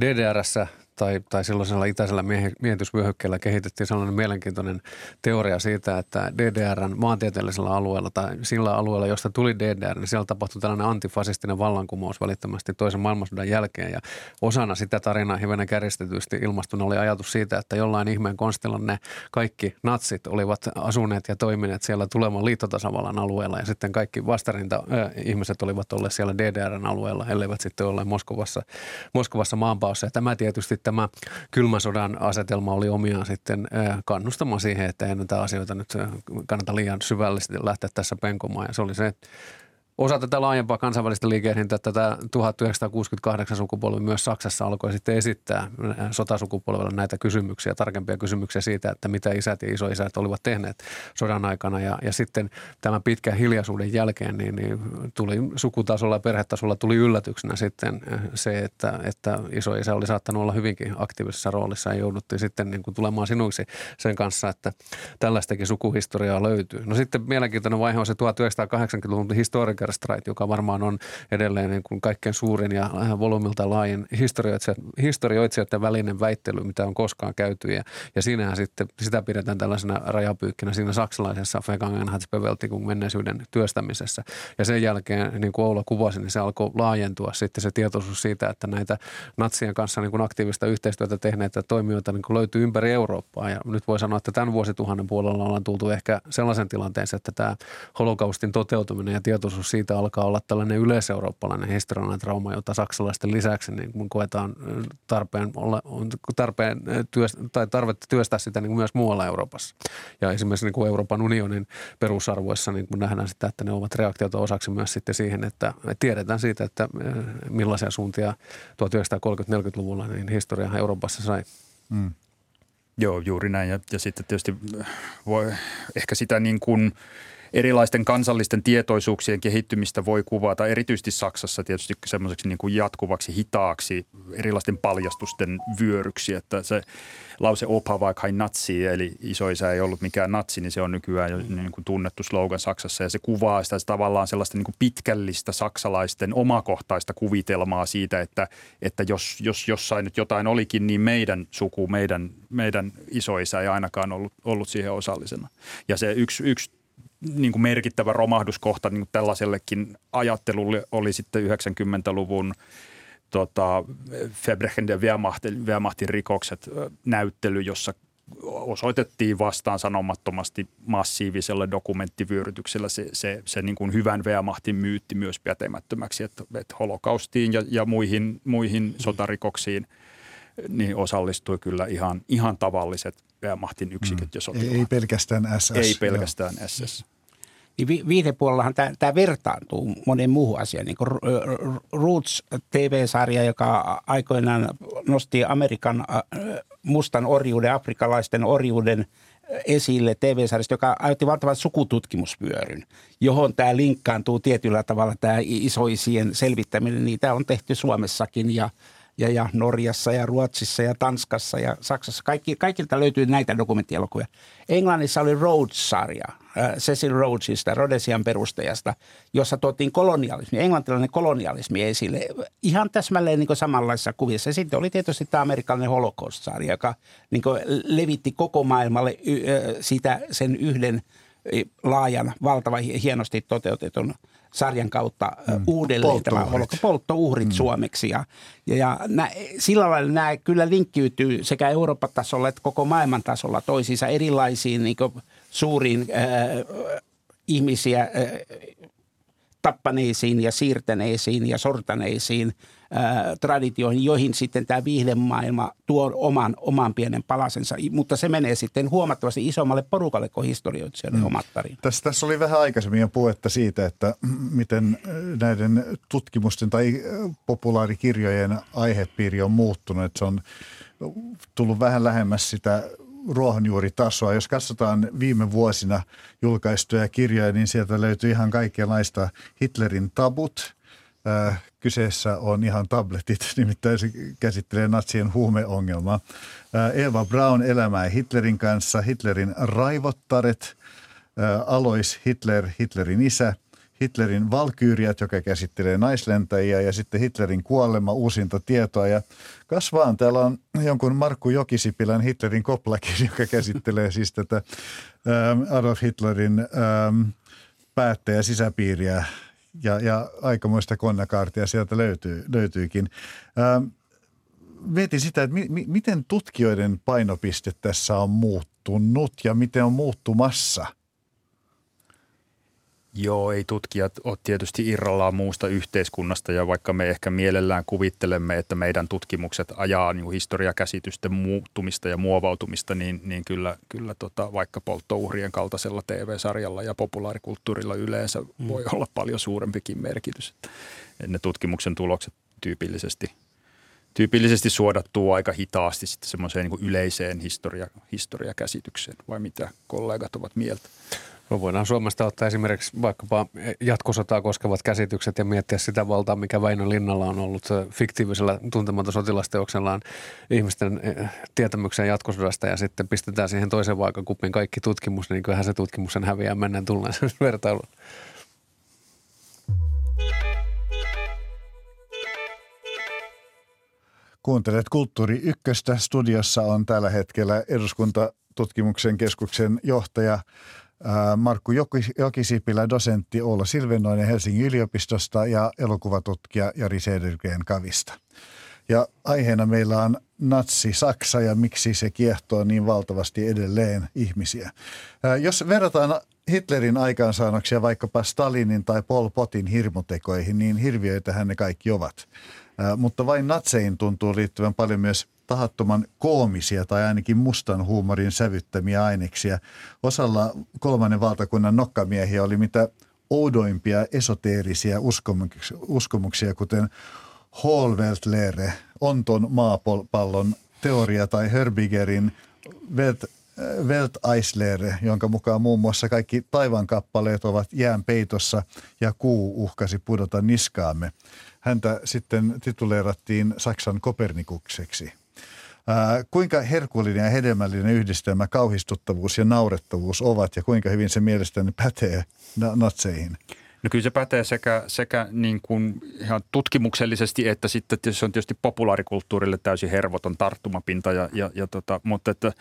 DDRssä tai, tai silloisella itäisellä miehitysvyöhykkeellä kehitettiin sellainen mielenkiintoinen teoria siitä, että DDRn maantieteellisellä alueella tai sillä alueella, josta tuli DDR, niin siellä tapahtui tällainen antifasistinen vallankumous välittömästi toisen maailmansodan jälkeen. Ja osana sitä tarinaa hivenen kärjistetysti ilmastuna oli ajatus siitä, että jollain ihmeen konstilla ne kaikki natsit olivat asuneet ja toimineet siellä tulevan liittotasavallan alueella ja sitten kaikki vastarinta äh, ihmiset olivat olleet siellä DDRn alueella, elleivät sitten ole Moskovassa, Moskovassa maanpaossa. Ja tämä tietysti tämä kylmän sodan asetelma oli omiaan sitten kannustamaan siihen, että ei näitä asioita nyt kannata liian syvällisesti lähteä tässä penkomaan. Ja se oli se osa tätä laajempaa kansainvälistä liikehdintää, että tämä 1968 sukupolvi myös Saksassa alkoi sitten esittää sotasukupolvella näitä kysymyksiä, tarkempia kysymyksiä siitä, että mitä isät ja isoisät olivat tehneet sodan aikana. Ja, ja sitten tämän pitkän hiljaisuuden jälkeen niin, niin tuli sukutasolla ja perhetasolla tuli yllätyksenä sitten se, että, että isoisä oli saattanut olla hyvinkin aktiivisessa roolissa ja jouduttiin sitten niin kuin tulemaan sinuiksi sen kanssa, että tällaistakin sukuhistoriaa löytyy. No sitten mielenkiintoinen vaihe on se 1980-luvun historiikan Strike, joka varmaan on edelleen niin kuin kaikkein suurin ja volyymilta laajin historioitsijoiden välinen väittely, mitä on koskaan käyty. Ja, ja siinähän sitten sitä pidetään tällaisena rajapyykkinä siinä saksalaisessa Vergangenheitsbewältigung menneisyyden työstämisessä. Ja sen jälkeen, niin kuin Oula kuvasi, niin se alkoi laajentua sitten se tietoisuus siitä, että näitä natsien kanssa niin kuin aktiivista yhteistyötä tehneitä toimijoita niin kuin löytyy ympäri Eurooppaa. Ja nyt voi sanoa, että tämän vuosituhannen puolella ollaan tultu ehkä sellaisen tilanteeseen, että tämä holokaustin toteutuminen ja tietoisuus siitä alkaa olla tällainen yleiseurooppalainen historiallinen trauma, jota saksalaisten lisäksi niin kun koetaan tarpeen, olla, tarpeen työstä, tai tarvetta työstää sitä niin myös muualla Euroopassa. Ja esimerkiksi niin kuin Euroopan unionin perusarvoissa niin kun nähdään sitä, että ne ovat reaktiota osaksi myös sitten siihen, että tiedetään siitä, että millaisia suuntia 1930-40-luvulla niin historia Euroopassa sai. Mm. Joo, juuri näin. Ja, ja sitten tietysti voi ehkä sitä niin kuin – erilaisten kansallisten tietoisuuksien kehittymistä voi kuvata erityisesti Saksassa tietysti semmoiseksi niin kuin jatkuvaksi hitaaksi erilaisten paljastusten vyöryksi, että se lause opa vaikka natsi, eli isoisä ei ollut mikään natsi, niin se on nykyään jo niin kuin tunnettu slogan Saksassa ja se kuvaa sitä se tavallaan sellaista niin kuin pitkällistä saksalaisten omakohtaista kuvitelmaa siitä, että, että jos, jos jossain nyt jotain olikin, niin meidän suku, meidän, meidän isoisä ei ainakaan ollut, ollut siihen osallisena. Ja se yksi, yksi niin kuin merkittävä romahduskohta niin kuin tällaisellekin ajattelulle oli sitten 90-luvun tota, Verbrechen ja Wehrmachtin, Wehrmachtin rikokset näyttely, jossa osoitettiin vastaan sanomattomasti massiivisella dokumenttivyörytyksellä se, se, se niin kuin hyvän Wehrmachtin myytti myös pätemättömäksi, että, että holokaustiin ja, ja muihin, muihin sotarikoksiin niin osallistui kyllä ihan, ihan tavalliset Wehrmachtin yksiköt mm. ja sotilaat. Ei, ei pelkästään SS. Ei pelkästään joo. SS. niin vi- viihdepuolellahan tämä vertaantuu monen muuhun asiaan. Niin kuin Roots TV-sarja, joka aikoinaan nosti Amerikan mustan orjuuden, afrikalaisten orjuuden esille TV-sarjasta, joka aiheutti valtavan sukututkimusvyöryn, johon tämä linkkaantuu tietyllä tavalla, tämä isoisien selvittäminen. Niitä on tehty Suomessakin ja – ja, ja Norjassa ja Ruotsissa ja Tanskassa ja Saksassa. Kaikki, kaikilta löytyy näitä dokumenttielokuvia. Englannissa oli Rhodes-sarja, äh, Cecil Rhodesista, Rhodesian perustajasta, jossa tuotiin kolonialismi, englantilainen kolonialismi esille ihan täsmälleen niin samanlaisessa kuvissa. Sitten oli tietysti tämä amerikkalainen holocaust-sarja, joka niin levitti koko maailmalle sitä sen yhden laajan, valtavan hienosti toteutetun – sarjan kautta mm. uudelleen tämä polttouhrit mm. suomeksi. Ja, ja, ja nä, sillä lailla nämä kyllä linkkiytyy sekä Euroopan tasolla että koko maailman tasolla toisiinsa erilaisiin niin suuriin äh, ihmisiä äh, tappaneisiin ja siirtäneisiin ja sortaneisiin – traditioihin, joihin sitten tämä viihdemaailma tuo oman, oman pienen palasensa, mutta se menee sitten huomattavasti isommalle porukalle kuin historioitsijoiden mm. omat tarinat. Tässä, tässä oli vähän aikaisemmin jo puhetta siitä, että (clears throat) miten näiden tutkimusten tai populaarikirjojen aihepiiri on muuttunut, että se on tullut vähän lähemmäs sitä ruohonjuuritasoa. Jos katsotaan viime vuosina julkaistuja kirjoja, niin sieltä löytyy ihan kaikenlaista Hitlerin tabut, Kyseessä on ihan tabletit, (laughs) nimittäin se käsittelee natsien huumeongelmaa. Eva Braun elämää Hitlerin kanssa, Hitlerin raivottaret, Alois Hitler, Hitlerin isä, Hitlerin valkyyriat, joka käsittelee naislentäjiä ja sitten Hitlerin kuolema, uusinta tietoa. Ja kasvaan täällä on jonkun Markku Jokisipilän Hitlerin koplakin, (laughs) joka käsittelee siis tätä Adolf Hitlerin päättäjä sisäpiiriä ja, ja aikamoista konnakaartia sieltä löytyy, löytyykin. Ähm, mietin sitä, että mi, mi, miten tutkijoiden painopiste tässä on muuttunut ja miten on muuttumassa – Joo, ei tutkijat ole tietysti irrallaan muusta yhteiskunnasta ja vaikka me ehkä mielellään kuvittelemme, että meidän tutkimukset ajaa niin historiakäsitysten muuttumista ja muovautumista, niin, niin kyllä, kyllä tota, vaikka polttouhrien kaltaisella TV-sarjalla ja populaarikulttuurilla yleensä mm. voi olla paljon suurempikin merkitys. Ne tutkimuksen tulokset tyypillisesti, tyypillisesti suodattuu aika hitaasti sitten semmoiseen niin yleiseen historia, historiakäsitykseen, vai mitä kollegat ovat mieltä? No voidaan Suomesta ottaa esimerkiksi vaikkapa jatkosotaa koskevat käsitykset ja miettiä sitä valtaa, mikä Väinö Linnalla on ollut fiktiivisellä tuntematon sotilasteoksellaan ihmisten eh, tietämykseen jatkosodasta ja sitten pistetään siihen toisen vaakakupin kaikki tutkimus, niin kyllähän se tutkimuksen häviää mennään tulleen (laughs) vertailuun. Kuuntelet Kulttuuri Ykköstä. Studiossa on tällä hetkellä eduskuntatutkimuksen keskuksen johtaja Markku Jokisipilä, dosentti Olla Silvenoinen Helsingin yliopistosta ja elokuvatutkija Jari Sedergren Kavista. Ja aiheena meillä on natsi Saksa ja miksi se kiehtoo niin valtavasti edelleen ihmisiä. Jos verrataan Hitlerin aikaansaannoksia vaikkapa Stalinin tai Pol Potin hirmutekoihin, niin hirviöitähän ne kaikki ovat. Mutta vain natseihin tuntuu liittyvän paljon myös tahattoman koomisia tai ainakin mustan huumorin sävyttämiä aineksia. Osalla kolmannen valtakunnan nokkamiehiä oli mitä oudoimpia esoteerisia uskomuksia, uskomuksia kuten Hallweltlere, onton maapallon teoria tai Herbigerin Welt, Welteislere, jonka mukaan muun muassa kaikki taivaankappaleet ovat jään peitossa ja kuu uhkasi pudota niskaamme. Häntä sitten tituleerattiin Saksan Kopernikukseksi. Ää, kuinka herkullinen ja hedelmällinen yhdistelmä kauhistuttavuus ja naurettavuus ovat ja kuinka hyvin se mielestäni pätee natseihin? No kyllä se pätee sekä, sekä niin kuin ihan tutkimuksellisesti että sitten se on tietysti populaarikulttuurille täysin hervoton tarttumapinta. Ja, ja, ja tota, mutta että,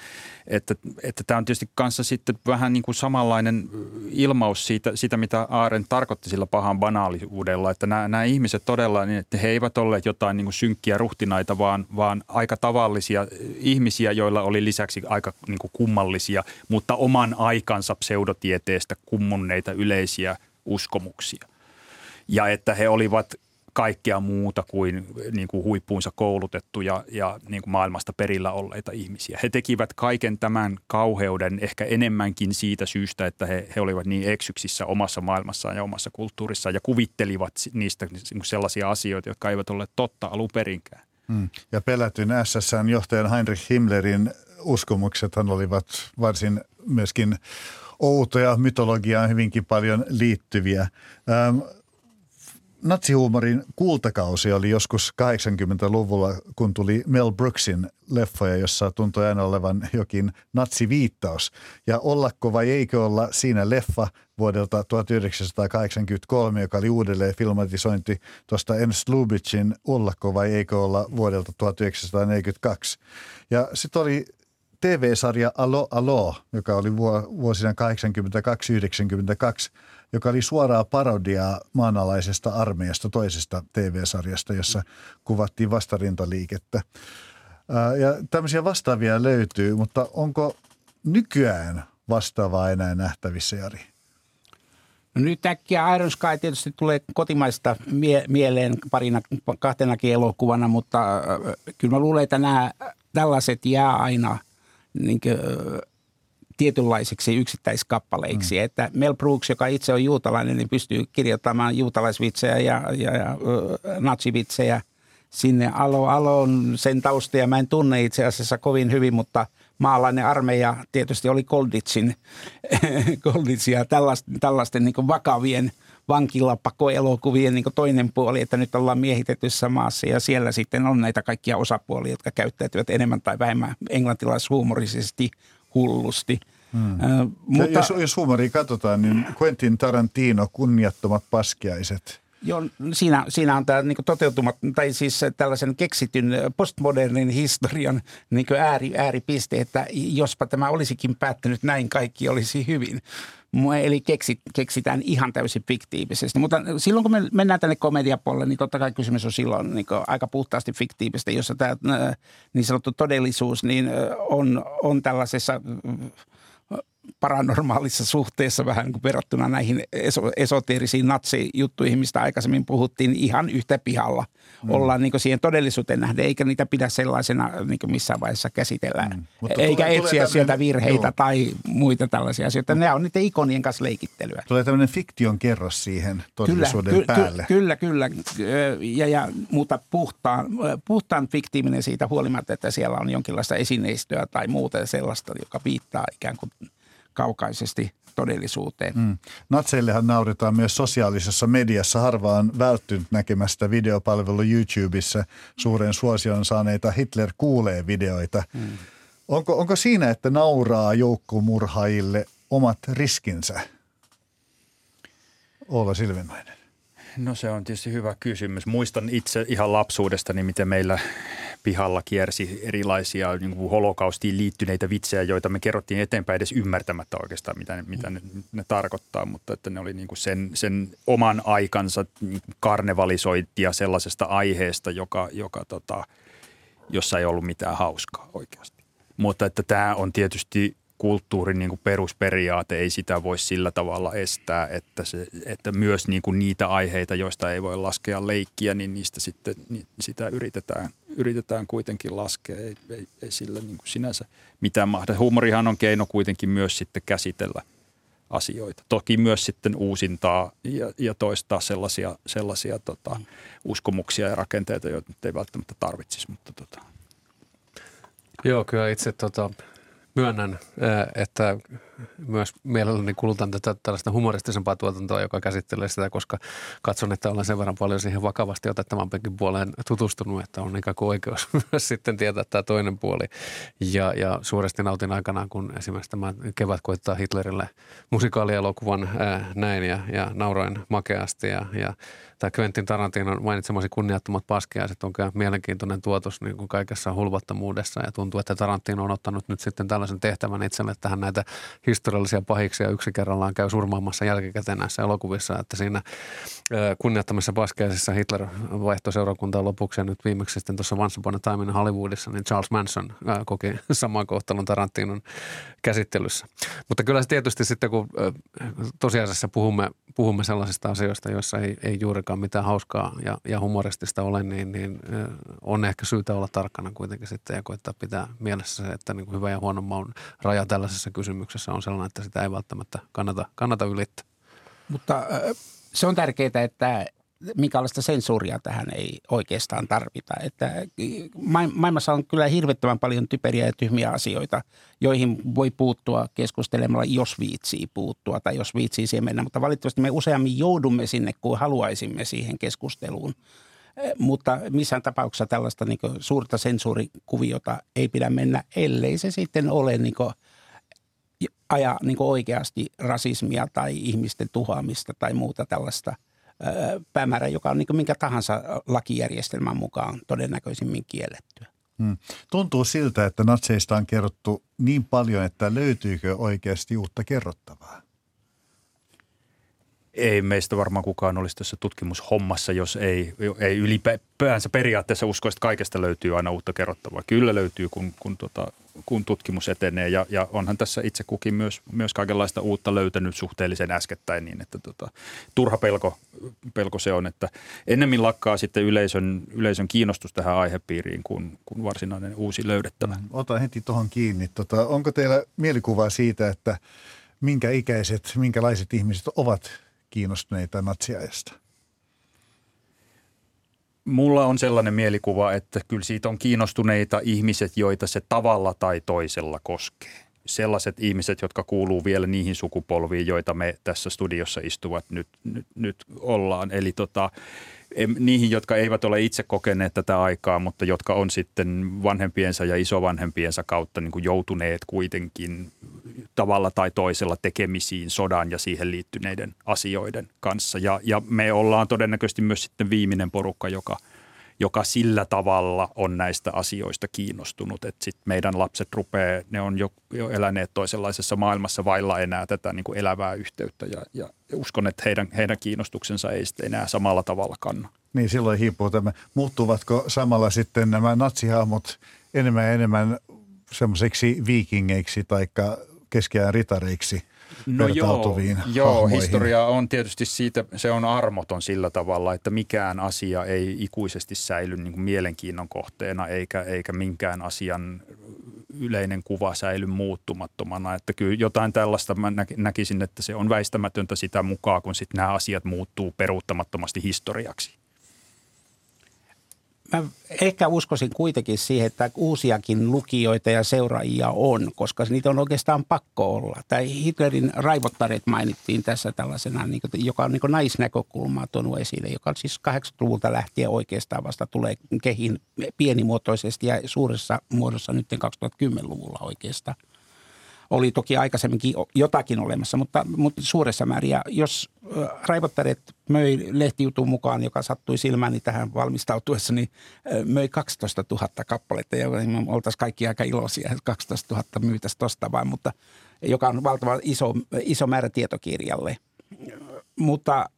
että, että tämä on tietysti kanssa sitten vähän niin kuin samanlainen ilmaus siitä, siitä, mitä Aaren tarkoitti sillä pahan banaaliudella. Että nämä, nämä ihmiset todella, niin että he eivät olleet jotain niin kuin synkkiä ruhtinaita, vaan, vaan aika tavallisia ihmisiä, joilla oli lisäksi aika niin kuin kummallisia, mutta oman aikansa pseudotieteestä kummunneita yleisiä uskomuksia. Ja että he olivat kaikkea muuta kuin, niin kuin huippuunsa koulutettuja ja niin kuin maailmasta perillä olleita ihmisiä. He tekivät kaiken tämän kauheuden ehkä enemmänkin siitä syystä, että he, he olivat niin eksyksissä omassa maailmassaan ja omassa kulttuurissaan ja kuvittelivat niistä niin sellaisia asioita, jotka eivät ole totta alun perinkään. Hmm. Ja pelätyn SSN johtajan Heinrich Himmlerin uskomuksethan olivat varsin myöskin outoja, mytologiaan hyvinkin paljon liittyviä. Ähm, natsihuumorin kultakausi oli joskus 80-luvulla, kun tuli Mel Brooksin leffoja, jossa tuntui aina olevan jokin natsiviittaus. Ja ollako vai eikö olla siinä leffa vuodelta 1983, joka oli uudelleen filmatisointi tuosta Ernst Lubitschin Ollako vai eikö olla vuodelta 1942. Ja sitten oli TV-sarja Alo Alo, joka oli vuosina 82-92, joka oli suoraa parodiaa maanalaisesta armeijasta toisesta TV-sarjasta, jossa kuvattiin vastarintaliikettä. Ja tämmöisiä vastaavia löytyy, mutta onko nykyään vastaavaa enää nähtävissä, Jari? No nyt äkkiä Iron Sky tietysti tulee kotimaista mie- mieleen parina kahtenakin elokuvana, mutta kyllä mä luulen, että nämä tällaiset jää aina – niin kuin, tietynlaisiksi yksittäiskappaleiksi. Mm. Että Mel Brooks, joka itse on juutalainen, niin pystyy kirjoittamaan juutalaisvitsejä ja, ja, ja natsivitsejä sinne. Alo, alo on sen tausta mä en tunne itse asiassa kovin hyvin, mutta maalainen armeija tietysti oli Golditsin, (laughs) Golditsia tällaisten, tällaisten niin vakavien – vankilapakoelokuvien niin toinen puoli, että nyt ollaan miehitetyssä maassa ja siellä sitten on näitä kaikkia osapuolia, jotka käyttäytyvät enemmän tai vähemmän englantilaishuumorisesti hullusti. Hmm. Äh, mutta, jos, jos huumoria katsotaan, niin Quentin Tarantino, kunniattomat paskiaiset – Joo, siinä, siinä on tämä niin toteutumat, tai siis tällaisen keksityn postmodernin historian niin ääri, ääripiste, että jospa tämä olisikin päättynyt näin, kaikki olisi hyvin. Eli keksit, keksitään ihan täysin fiktiivisesti. Mutta silloin kun me mennään tänne komediapuolelle, niin totta kai kysymys on silloin niin aika puhtaasti fiktiivistä, jossa tämä niin sanottu todellisuus niin on, on tällaisessa paranormaalissa suhteessa vähän kuin verrattuna näihin eso- esoteerisiin natsijuttuihin, mistä aikaisemmin puhuttiin ihan yhtä pihalla. Mm. Ollaan niin siihen todellisuuteen nähden, eikä niitä pidä sellaisena niin missään vaiheessa käsitellä. Mm. Mutta eikä tulee, etsiä tulee sieltä virheitä joo. tai muita tällaisia asioita. Ne on niiden ikonien kanssa leikittelyä. Tulee tämmöinen fiktion kerros siihen todellisuuden kyllä, päälle. Ky- kyllä, kyllä. Ja, ja, mutta puhtaan, puhtaan fiktiivinen siitä huolimatta, että siellä on jonkinlaista esineistöä tai muuta sellaista, joka viittaa ikään kuin – kaukaisesti todellisuuteen. Mm. Natseillehan nauretaan myös sosiaalisessa mediassa. Harva on välttynyt näkemästä videopalvelu YouTubessa suuren suosion saaneita Hitler kuulee videoita. Mm. Onko, onko siinä, että nauraa joukkomurhaajille omat riskinsä? Olla Silvinainen. No se on tietysti hyvä kysymys. Muistan itse ihan lapsuudestani, miten meillä pihalla kiersi erilaisia niin kuin holokaustiin liittyneitä vitsejä, joita me kerrottiin eteenpäin edes ymmärtämättä oikeastaan, mitä ne, mitä ne, ne tarkoittaa, mutta että ne oli niin kuin sen, sen oman aikansa niin karnevalisointia sellaisesta aiheesta, joka, joka tota, jossa ei ollut mitään hauskaa oikeasti. Mutta että tämä on tietysti kulttuurin niin kuin perusperiaate, ei sitä voi sillä tavalla estää, että, se, että myös niin kuin niitä aiheita, joista ei voi laskea leikkiä, niin niistä sitten niin sitä yritetään, yritetään kuitenkin laskea. Ei, ei, ei sillä niin kuin sinänsä mitään mahda. Huumorihan on keino kuitenkin myös sitten käsitellä asioita. Toki myös sitten uusintaa ja, ja toistaa sellaisia, sellaisia tota, uskomuksia ja rakenteita, joita nyt ei välttämättä tarvitsisi, mutta tota. Joo, kyllä itse tota, myönnän, että myös mielelläni kulutan tätä tällaista humoristisempaa tuotantoa, joka käsittelee sitä, koska katson, että olen sen verran paljon siihen vakavasti otettavan puoleen tutustunut, että on ikään kuin oikeus (laughs) myös sitten tietää tämä toinen puoli. Ja, ja suuresti nautin aikanaan, kun esimerkiksi tämä kevät koittaa Hitlerille musikaalielokuvan ää, näin ja, ja nauroin makeasti ja, ja tämä Quentin Tarantinon mainitsemasi kunniattomat paskiaiset on kyllä mielenkiintoinen tuotos niin kuin kaikessa hulvattomuudessa ja tuntuu, että Tarantino on ottanut nyt sitten tällaisen tehtävän itselle tähän näitä historiallisia pahiksia yksi kerrallaan käy surmaamassa jälkikäteen näissä elokuvissa, että siinä kunnioittamassa paskeisessa Hitler vaihtoi seurakuntaa lopuksi ja nyt viimeksi sitten tuossa Once Upon a Time in Hollywoodissa, niin Charles Manson koki saman kohtalon Tarantinon käsittelyssä. Mutta kyllä se tietysti sitten, kun tosiasiassa puhumme, puhumme sellaisista asioista, joissa ei, ei juurikaan mitään hauskaa ja, ja humoristista ole, niin, niin on ehkä syytä olla tarkkana kuitenkin sitten ja koittaa pitää mielessä se, että niin kuin hyvä ja huono maun raja tällaisessa kysymyksessä on sellainen, että sitä ei välttämättä kannata, kannata ylittää. Mutta se on tärkeää, että minkälaista sensuuria tähän ei oikeastaan tarvita. Että maailmassa on kyllä hirvittävän paljon typeriä ja tyhmiä asioita, joihin voi puuttua keskustelemalla, jos viitsii puuttua tai jos viitsii siihen mennä. Mutta valitettavasti me useammin joudumme sinne, kuin haluaisimme siihen keskusteluun. Mutta missään tapauksessa tällaista niin suurta sensuurikuviota ei pidä mennä, ellei se sitten ole niin aja niin oikeasti rasismia tai ihmisten tuhoamista tai muuta tällaista – päämäärä, joka on niin minkä tahansa lakijärjestelmän mukaan todennäköisimmin kiellettyä. Hmm. Tuntuu siltä, että natseista on kerrottu niin paljon, että löytyykö oikeasti uutta kerrottavaa? Ei meistä varmaan kukaan olisi tässä tutkimushommassa, jos ei, ei ylipäänsä periaatteessa usko, että kaikesta löytyy aina uutta kerrottavaa. Kyllä löytyy, kun, kun tota, kun tutkimus etenee ja, ja onhan tässä itse kukin myös, myös kaikenlaista uutta löytänyt suhteellisen äskettäin niin, että tota, turha pelko, pelko se on, että ennemmin lakkaa sitten yleisön, yleisön kiinnostus tähän aihepiiriin kuin, kuin varsinainen uusi löydettävä. Ota heti tuohon kiinni. Tota, onko teillä mielikuvaa siitä, että minkä ikäiset, minkälaiset ihmiset ovat kiinnostuneita natsiajasta? Mulla on sellainen mielikuva, että kyllä siitä on kiinnostuneita ihmiset, joita se tavalla tai toisella koskee. Sellaiset ihmiset, jotka kuuluu vielä niihin sukupolviin, joita me tässä studiossa istuvat nyt, nyt, nyt ollaan. Eli tota, niihin, jotka eivät ole itse kokeneet tätä aikaa, mutta jotka on sitten vanhempiensa ja isovanhempiensa kautta niin kuin joutuneet kuitenkin tavalla tai toisella tekemisiin sodan ja siihen liittyneiden asioiden kanssa. Ja, ja me ollaan todennäköisesti myös sitten viimeinen porukka, joka, joka sillä tavalla on näistä asioista kiinnostunut. Että sitten meidän lapset rupeaa, ne on jo, jo eläneet toisenlaisessa maailmassa vailla enää tätä niin kuin elävää yhteyttä. Ja, ja uskon, että heidän, heidän kiinnostuksensa ei sitten enää samalla tavalla kanna. Niin silloin hiipuu tämä. Muuttuvatko samalla sitten nämä natsihahmot enemmän ja enemmän semmoiseksi viikingeiksi tai keskiään ritareiksi no joo, joo, historia on tietysti siitä, se on armoton sillä tavalla, että mikään asia ei ikuisesti säily niin kuin mielenkiinnon kohteena eikä, eikä minkään asian yleinen kuva säily muuttumattomana. Että kyllä jotain tällaista mä näkisin, että se on väistämätöntä sitä mukaan, kun sitten nämä asiat muuttuu peruuttamattomasti historiaksi mä ehkä uskoisin kuitenkin siihen, että uusiakin lukijoita ja seuraajia on, koska niitä on oikeastaan pakko olla. Tai Hitlerin raivottaret mainittiin tässä tällaisena, niin joka on niin naisnäkökulmaa tuonut esille, joka siis 80-luvulta lähtien oikeastaan vasta tulee kehin pienimuotoisesti ja suuressa muodossa nyt 2010-luvulla oikeastaan – oli toki aikaisemminkin jotakin olemassa, mutta, mutta suuressa määrin. Ja jos Raivottaret möi lehtijutun mukaan, joka sattui silmääni tähän valmistautuessa, niin möi 12 000 kappaletta. Ja me oltaisiin kaikki aika iloisia, että 12 000 myytäisiin tuosta vain, mutta joka on valtava iso, iso määrä tietokirjalle. Mutta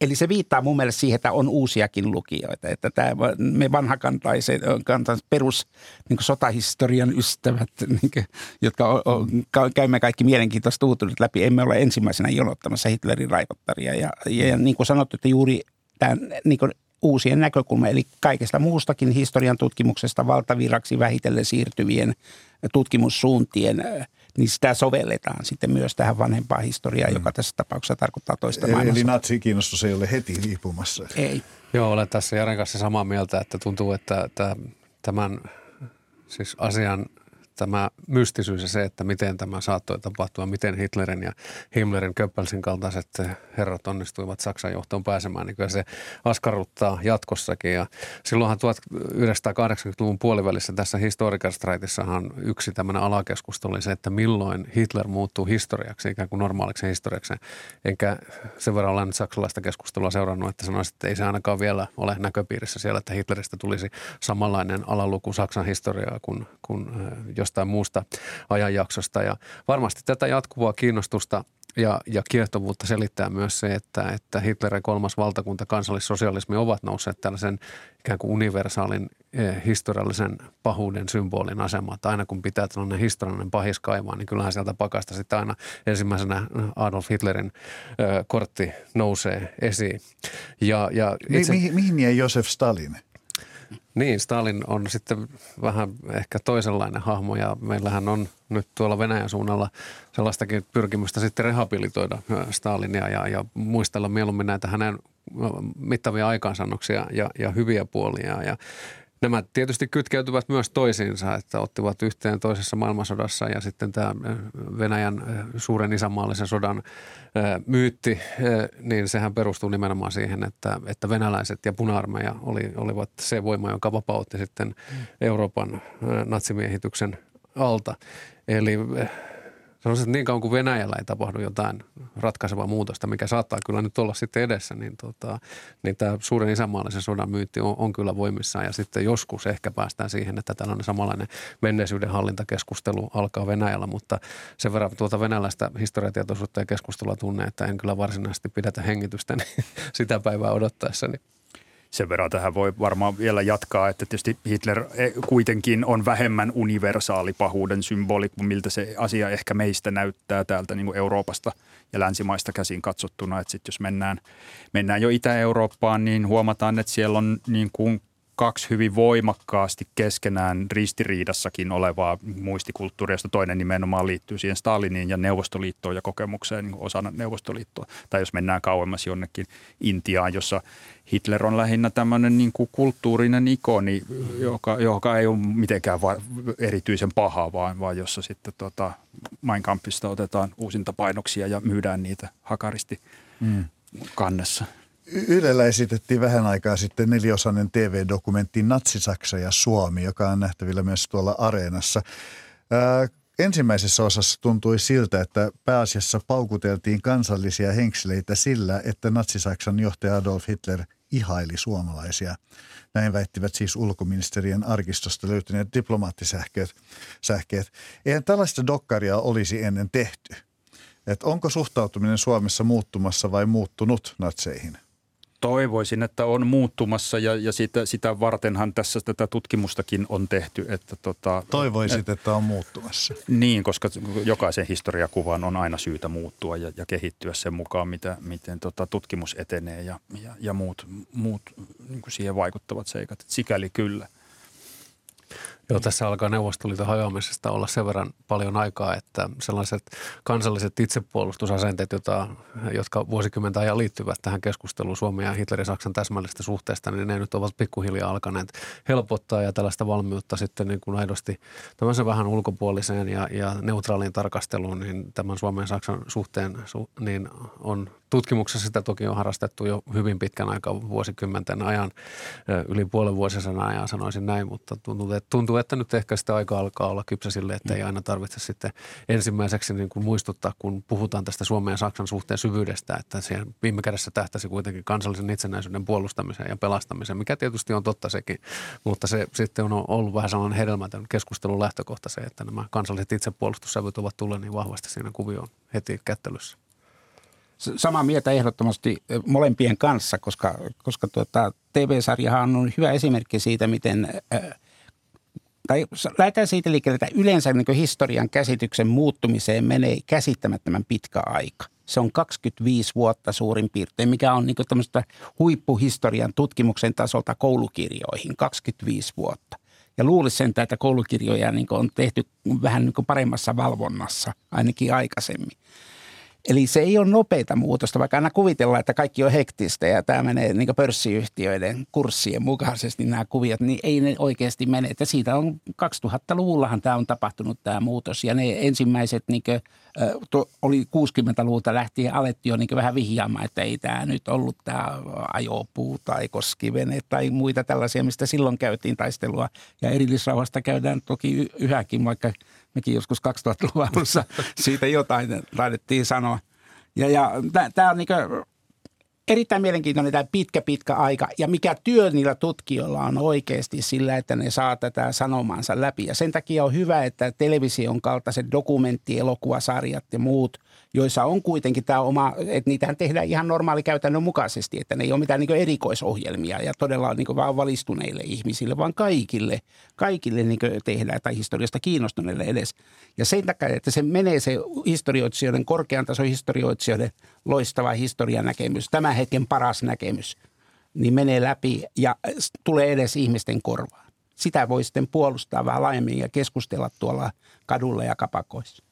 Eli se viittaa mun mielestä siihen, että on uusiakin lukijoita. Että tämä, me vanhakantaiset perus niin sotahistorian ystävät, (laughs) niin kuin, jotka o, o, käymme kaikki mielenkiintoista uutuudet läpi, emme ole ensimmäisenä jonottamassa Hitlerin raivottaria. Ja, ja, niin kuin sanottu, että juuri tämän niin kuin uusien näkökulma, eli kaikesta muustakin historian tutkimuksesta valtaviraksi vähitellen siirtyvien tutkimussuuntien – niin sitä sovelletaan sitten myös tähän vanhempaan historiaan, mm. joka tässä tapauksessa tarkoittaa toista maailmassa. Eli natsikiinnostus ei ole heti liipumassa. Ei. Joo, olen tässä Jaren kanssa samaa mieltä, että tuntuu, että, että tämän siis asian tämä mystisyys ja se, että miten tämä saattoi tapahtua, miten Hitlerin ja Himmlerin Köppelsin kaltaiset herrat onnistuivat Saksan johtoon pääsemään, niin kyllä se askarruttaa jatkossakin. Ja silloinhan 1980-luvun puolivälissä tässä Historical Straitissahan yksi tämmöinen alakeskustelu oli se, että milloin Hitler muuttuu historiaksi, ikään kuin normaaliksi historiaksi. Enkä sen verran olen saksalaista keskustelua seurannut, että sanoisin, että ei se ainakaan vielä ole näköpiirissä siellä, että Hitleristä tulisi samanlainen alaluku Saksan historiaa kuin, kuin jos jostain muusta ajanjaksosta. Ja varmasti tätä jatkuvaa kiinnostusta ja, ja kiehtovuutta selittää myös se, että, että Hitlerin kolmas valtakunta, kansallissosialismi ovat nousseet tällaisen ikään kuin universaalin eh, historiallisen pahuuden symbolin asemaan. Että aina kun pitää tällainen historiallinen pahis kaivaa, niin kyllähän sieltä pakasta sitten aina ensimmäisenä Adolf Hitlerin eh, kortti nousee esiin. Ja, ja itse... Mi- mihin, mihin jäi Josef Stalin? Niin, Stalin on sitten vähän ehkä toisenlainen hahmo ja meillähän on nyt tuolla Venäjän suunnalla sellaistakin pyrkimystä sitten rehabilitoida Stalinia ja, ja muistella mieluummin näitä hänen mittavia aikaansannoksia ja, ja hyviä puolia. Ja Nämä tietysti kytkeytyvät myös toisiinsa, että ottivat yhteen toisessa maailmansodassa ja sitten tämä Venäjän suuren isänmaallisen sodan myytti, niin sehän perustuu nimenomaan siihen, että, että venäläiset ja puna-armeija oli, olivat se voima, joka vapautti sitten Euroopan natsimiehityksen alta. Eli sanoisin, että niin kauan kuin Venäjällä ei tapahdu jotain ratkaisevaa muutosta, mikä saattaa kyllä nyt olla sitten edessä, niin, tota, niin tämä suuren isänmaallisen sodan myytti on, on kyllä voimissaan. Ja sitten joskus ehkä päästään siihen, että tällainen samanlainen menneisyyden hallintakeskustelu alkaa Venäjällä, mutta sen verran tuota venäläistä historiatietoisuutta ja keskustelua tunne, että en kyllä varsinaisesti pidätä hengitystä niin (laughs) sitä päivää odottaessa. Niin sen verran tähän voi varmaan vielä jatkaa, että tietysti Hitler e, kuitenkin on vähemmän universaali pahuuden symboli kuin miltä se asia ehkä meistä näyttää täältä niin kuin Euroopasta ja länsimaista käsin katsottuna. Että sitten jos mennään, mennään jo Itä-Eurooppaan, niin huomataan, että siellä on niin kuin kaksi hyvin voimakkaasti keskenään ristiriidassakin olevaa muistikulttuuria, josta toinen nimenomaan liittyy siihen Staliniin ja Neuvostoliittoon ja kokemukseen niin osana Neuvostoliittoa. Tai jos mennään kauemmas jonnekin Intiaan, jossa Hitler on lähinnä tämmöinen niin kuin kulttuurinen ikoni, joka, joka ei ole mitenkään va- erityisen paha, vaan, vaan jossa sitten tota Mein Kampfista otetaan uusinta painoksia ja myydään niitä hakaristi mm. kannessa. Ylellä esitettiin vähän aikaa sitten neliosainen TV-dokumentti Natsi-Saksa ja Suomi, joka on nähtävillä myös tuolla areenassa. Ää, ensimmäisessä osassa tuntui siltä, että pääasiassa paukuteltiin kansallisia henkseleitä sillä, että Natsi-Saksan johtaja Adolf Hitler ihaili suomalaisia. Näin väittivät siis ulkoministerien arkistosta löytyneet diplomaattisähkeet. Sähkeet. Eihän tällaista dokkaria olisi ennen tehty. Et onko suhtautuminen Suomessa muuttumassa vai muuttunut natseihin? Toivoisin, että on muuttumassa ja, ja sitä, sitä vartenhan tässä tätä tutkimustakin on tehty. Että tota, Toivoisit, et, että on muuttumassa. Niin, koska jokaisen historiakuvan on aina syytä muuttua ja, ja kehittyä sen mukaan, mitä, miten tota, tutkimus etenee ja, ja, ja muut, muut niin siihen vaikuttavat seikat. Sikäli kyllä – Joo, tässä alkaa Neuvostoliiton hajoamisesta olla sen verran paljon aikaa, että sellaiset kansalliset itsepuolustusasenteet, jota, jotka vuosikymmentä ajan liittyvät tähän keskusteluun Suomen ja Hitlerin Saksan täsmällistä suhteesta, niin ne nyt ovat pikkuhiljaa alkaneet helpottaa ja tällaista valmiutta sitten niin kuin aidosti tämmöisen vähän ulkopuoliseen ja, ja neutraaliin tarkasteluun, niin tämän Suomen ja Saksan suhteen niin on tutkimuksessa sitä toki on harrastettu jo hyvin pitkän aikaa vuosikymmenten ajan, yli puolen vuosisadan ajan sanoisin näin, mutta tuntuu, että, tuntuu, että nyt ehkä sitä aika alkaa olla kypsä sille, että ei aina tarvitse sitten ensimmäiseksi niin kuin muistuttaa, kun puhutaan tästä Suomen ja Saksan suhteen syvyydestä, että siihen viime kädessä tähtäisi kuitenkin kansallisen itsenäisyyden puolustamiseen ja pelastamiseen, mikä tietysti on totta sekin, mutta se sitten on ollut vähän sellainen hedelmätön keskustelun lähtökohta se, että nämä kansalliset itsepuolustussävyt ovat tulleet niin vahvasti siinä kuvioon heti kättelyssä. Samaa mieltä ehdottomasti molempien kanssa, koska, koska tuota, TV-sarjahan on hyvä esimerkki siitä, miten tai lähdetään siitä liikkeelle, että yleensä niin historian käsityksen muuttumiseen menee käsittämättömän pitkä aika. Se on 25 vuotta suurin piirtein, mikä on niin tämmöistä huippuhistorian tutkimuksen tasolta koulukirjoihin, 25 vuotta. Ja luulisin, että koulukirjoja niin on tehty vähän niin paremmassa valvonnassa, ainakin aikaisemmin. Eli se ei ole nopeita muutosta, vaikka aina kuvitellaan, että kaikki on hektistä ja tämä menee niin pörssiyhtiöiden kurssien mukaisesti nämä kuviot, niin ei ne oikeasti mene. Että siitä on 2000-luvullahan tämä on tapahtunut tämä muutos ja ne ensimmäiset niin kuin, oli 60-luvulta lähtien alettiin jo niin vähän vihjaamaan, että ei tämä nyt ollut tämä ajopuu tai koskivene tai muita tällaisia, mistä silloin käytiin taistelua. Ja erillisrauhasta käydään toki yhäkin, vaikka – mekin joskus 2000-luvun alussa (laughs) siitä jotain taidettiin sanoa. Ja, ja tämä on niin erittäin mielenkiintoinen tämä pitkä, pitkä aika ja mikä työ niillä tutkijoilla on oikeasti sillä, että ne saa tätä sanomansa läpi. Ja sen takia on hyvä, että television kaltaiset dokumenttielokuvasarjat ja muut, joissa on kuitenkin tämä oma, että niitähän tehdään ihan normaali käytännön mukaisesti, että ne ei ole mitään niin erikoisohjelmia ja todella niin vaan valistuneille ihmisille, vaan kaikille, kaikille niin tehdään tai historiasta kiinnostuneille edes. Ja sen takia, että se menee se historioitsijoiden, korkean tason historioitsijoiden loistava historianäkemys, tämä hetken paras näkemys, niin menee läpi ja tulee edes ihmisten korvaan. Sitä voi sitten puolustaa vähän laajemmin ja keskustella tuolla kadulla ja kapakoissa.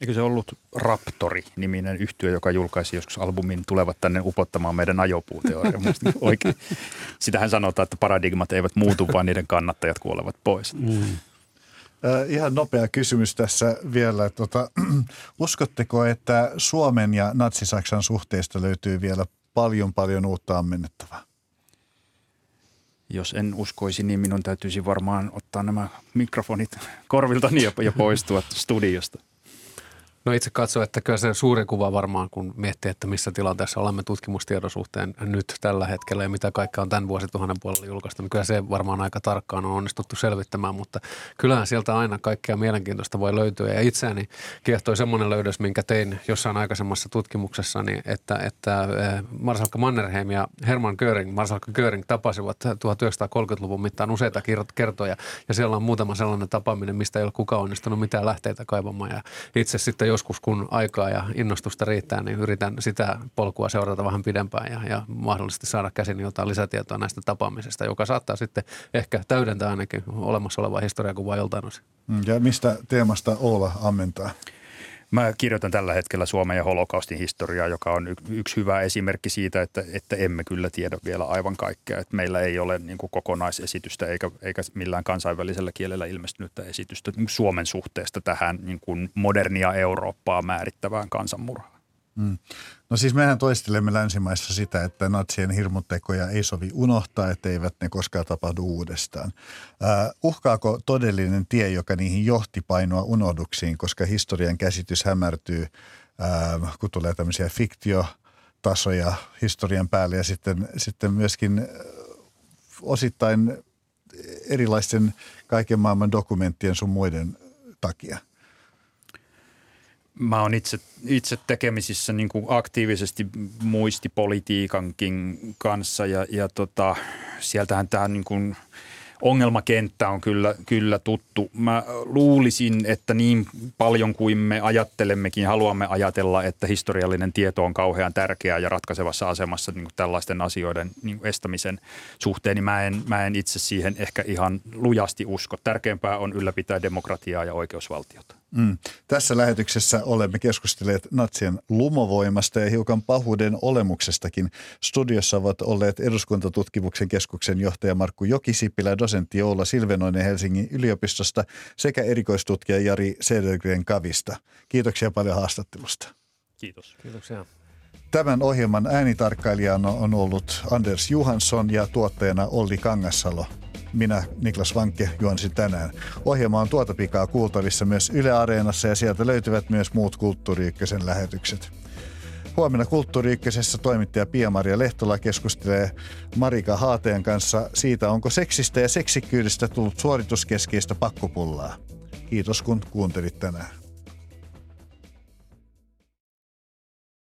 Eikö se ollut Raptori-niminen yhtiö, joka julkaisi joskus albumin Tulevat tänne upottamaan meidän ajopuuteoria? (laughs) oikein. Sitähän sanotaan, että paradigmat eivät muutu, vaan niiden kannattajat kuolevat pois. Mm. Äh, ihan nopea kysymys tässä vielä. Tota, (clears throat) uskotteko, että Suomen ja Natsi-Saksan suhteesta löytyy vielä paljon paljon uutta ammennettavaa? Jos en uskoisi, niin minun täytyisi varmaan ottaa nämä mikrofonit korviltani ja poistua studiosta. No itse katso, että kyllä se suuri kuva varmaan, kun miettii, että missä tilanteessa olemme tutkimustiedon suhteen nyt tällä hetkellä ja mitä kaikkea on tämän vuosituhannen puolella julkaista, niin kyllä se varmaan aika tarkkaan on onnistuttu selvittämään, mutta kyllähän sieltä aina kaikkea mielenkiintoista voi löytyä. Ja itseäni kiehtoi semmoinen löydös, minkä tein jossain aikaisemmassa tutkimuksessa, niin että, että eh, Marsalkka Mannerheim ja Hermann Göring, Marsalkka Göring tapasivat 1930-luvun mittaan useita kertoja ja siellä on muutama sellainen tapaaminen, mistä ei ole kukaan onnistunut mitään lähteitä kaivamaan ja itse sitten joskus, kun aikaa ja innostusta riittää, niin yritän sitä polkua seurata vähän pidempään ja, ja mahdollisesti saada käsin jotain lisätietoa näistä tapaamisista, joka saattaa sitten ehkä täydentää ainakin olemassa olevaa historiakuvaa joltain osin. Ja mistä teemasta Oola ammentaa? Mä kirjoitan tällä hetkellä Suomen ja holokaustin historiaa, joka on yksi hyvä esimerkki siitä, että, että emme kyllä tiedä vielä aivan kaikkea. Että meillä ei ole niin kuin kokonaisesitystä eikä, eikä millään kansainvälisellä kielellä ilmestynyttä esitystä Suomen suhteesta tähän niin kuin modernia Eurooppaa määrittävään kansanmurhaan. Mm. No siis mehän toistelemme länsimaissa sitä, että natsien hirmutekoja ei sovi unohtaa, etteivät ne koskaan tapahdu uudestaan. Uh, uhkaako todellinen tie, joka niihin johti painoa unohduksiin, koska historian käsitys hämärtyy, uh, kun tulee tämmöisiä fiktiotasoja historian päälle ja sitten, sitten myöskin osittain erilaisten kaiken maailman dokumenttien sun muiden takia – mä oon itse, itse tekemisissä niin kuin aktiivisesti muistipolitiikankin kanssa ja, ja tota, sieltähän tämä niin kuin – ongelmakenttä on kyllä, kyllä tuttu. Mä luulisin, että niin paljon kuin me ajattelemmekin, haluamme ajatella, että historiallinen tieto on kauhean tärkeää ja ratkaisevassa asemassa niin kuin tällaisten asioiden niin kuin estämisen suhteen, niin mä en, mä en itse siihen ehkä ihan lujasti usko. Tärkeämpää on ylläpitää demokratiaa ja oikeusvaltiota. Mm. Tässä lähetyksessä olemme keskustelleet natsien lumovoimasta ja hiukan pahuuden olemuksestakin. Studiossa ovat olleet eduskuntatutkimuksen keskuksen johtaja Markku Jokisipilä, dosentti Oula Silvenoinen Helsingin yliopistosta sekä erikoistutkija Jari Sedergren Kavista. Kiitoksia paljon haastattelusta. Kiitos. Kiitoksia. Tämän ohjelman äänitarkkailijana on ollut Anders Johansson ja tuottajana Olli Kangassalo. Minä, Niklas Vankke, juonsin tänään. Ohjelma on tuota pikaa kuultavissa myös Yle Areenassa ja sieltä löytyvät myös muut Kulttuuri lähetykset. Huomenna Kulttuuri toimittaja Pia-Maria Lehtola keskustelee Marika Haateen kanssa siitä, onko seksistä ja seksikkyydestä tullut suorituskeskeistä pakkopullaa. Kiitos kun kuuntelit tänään.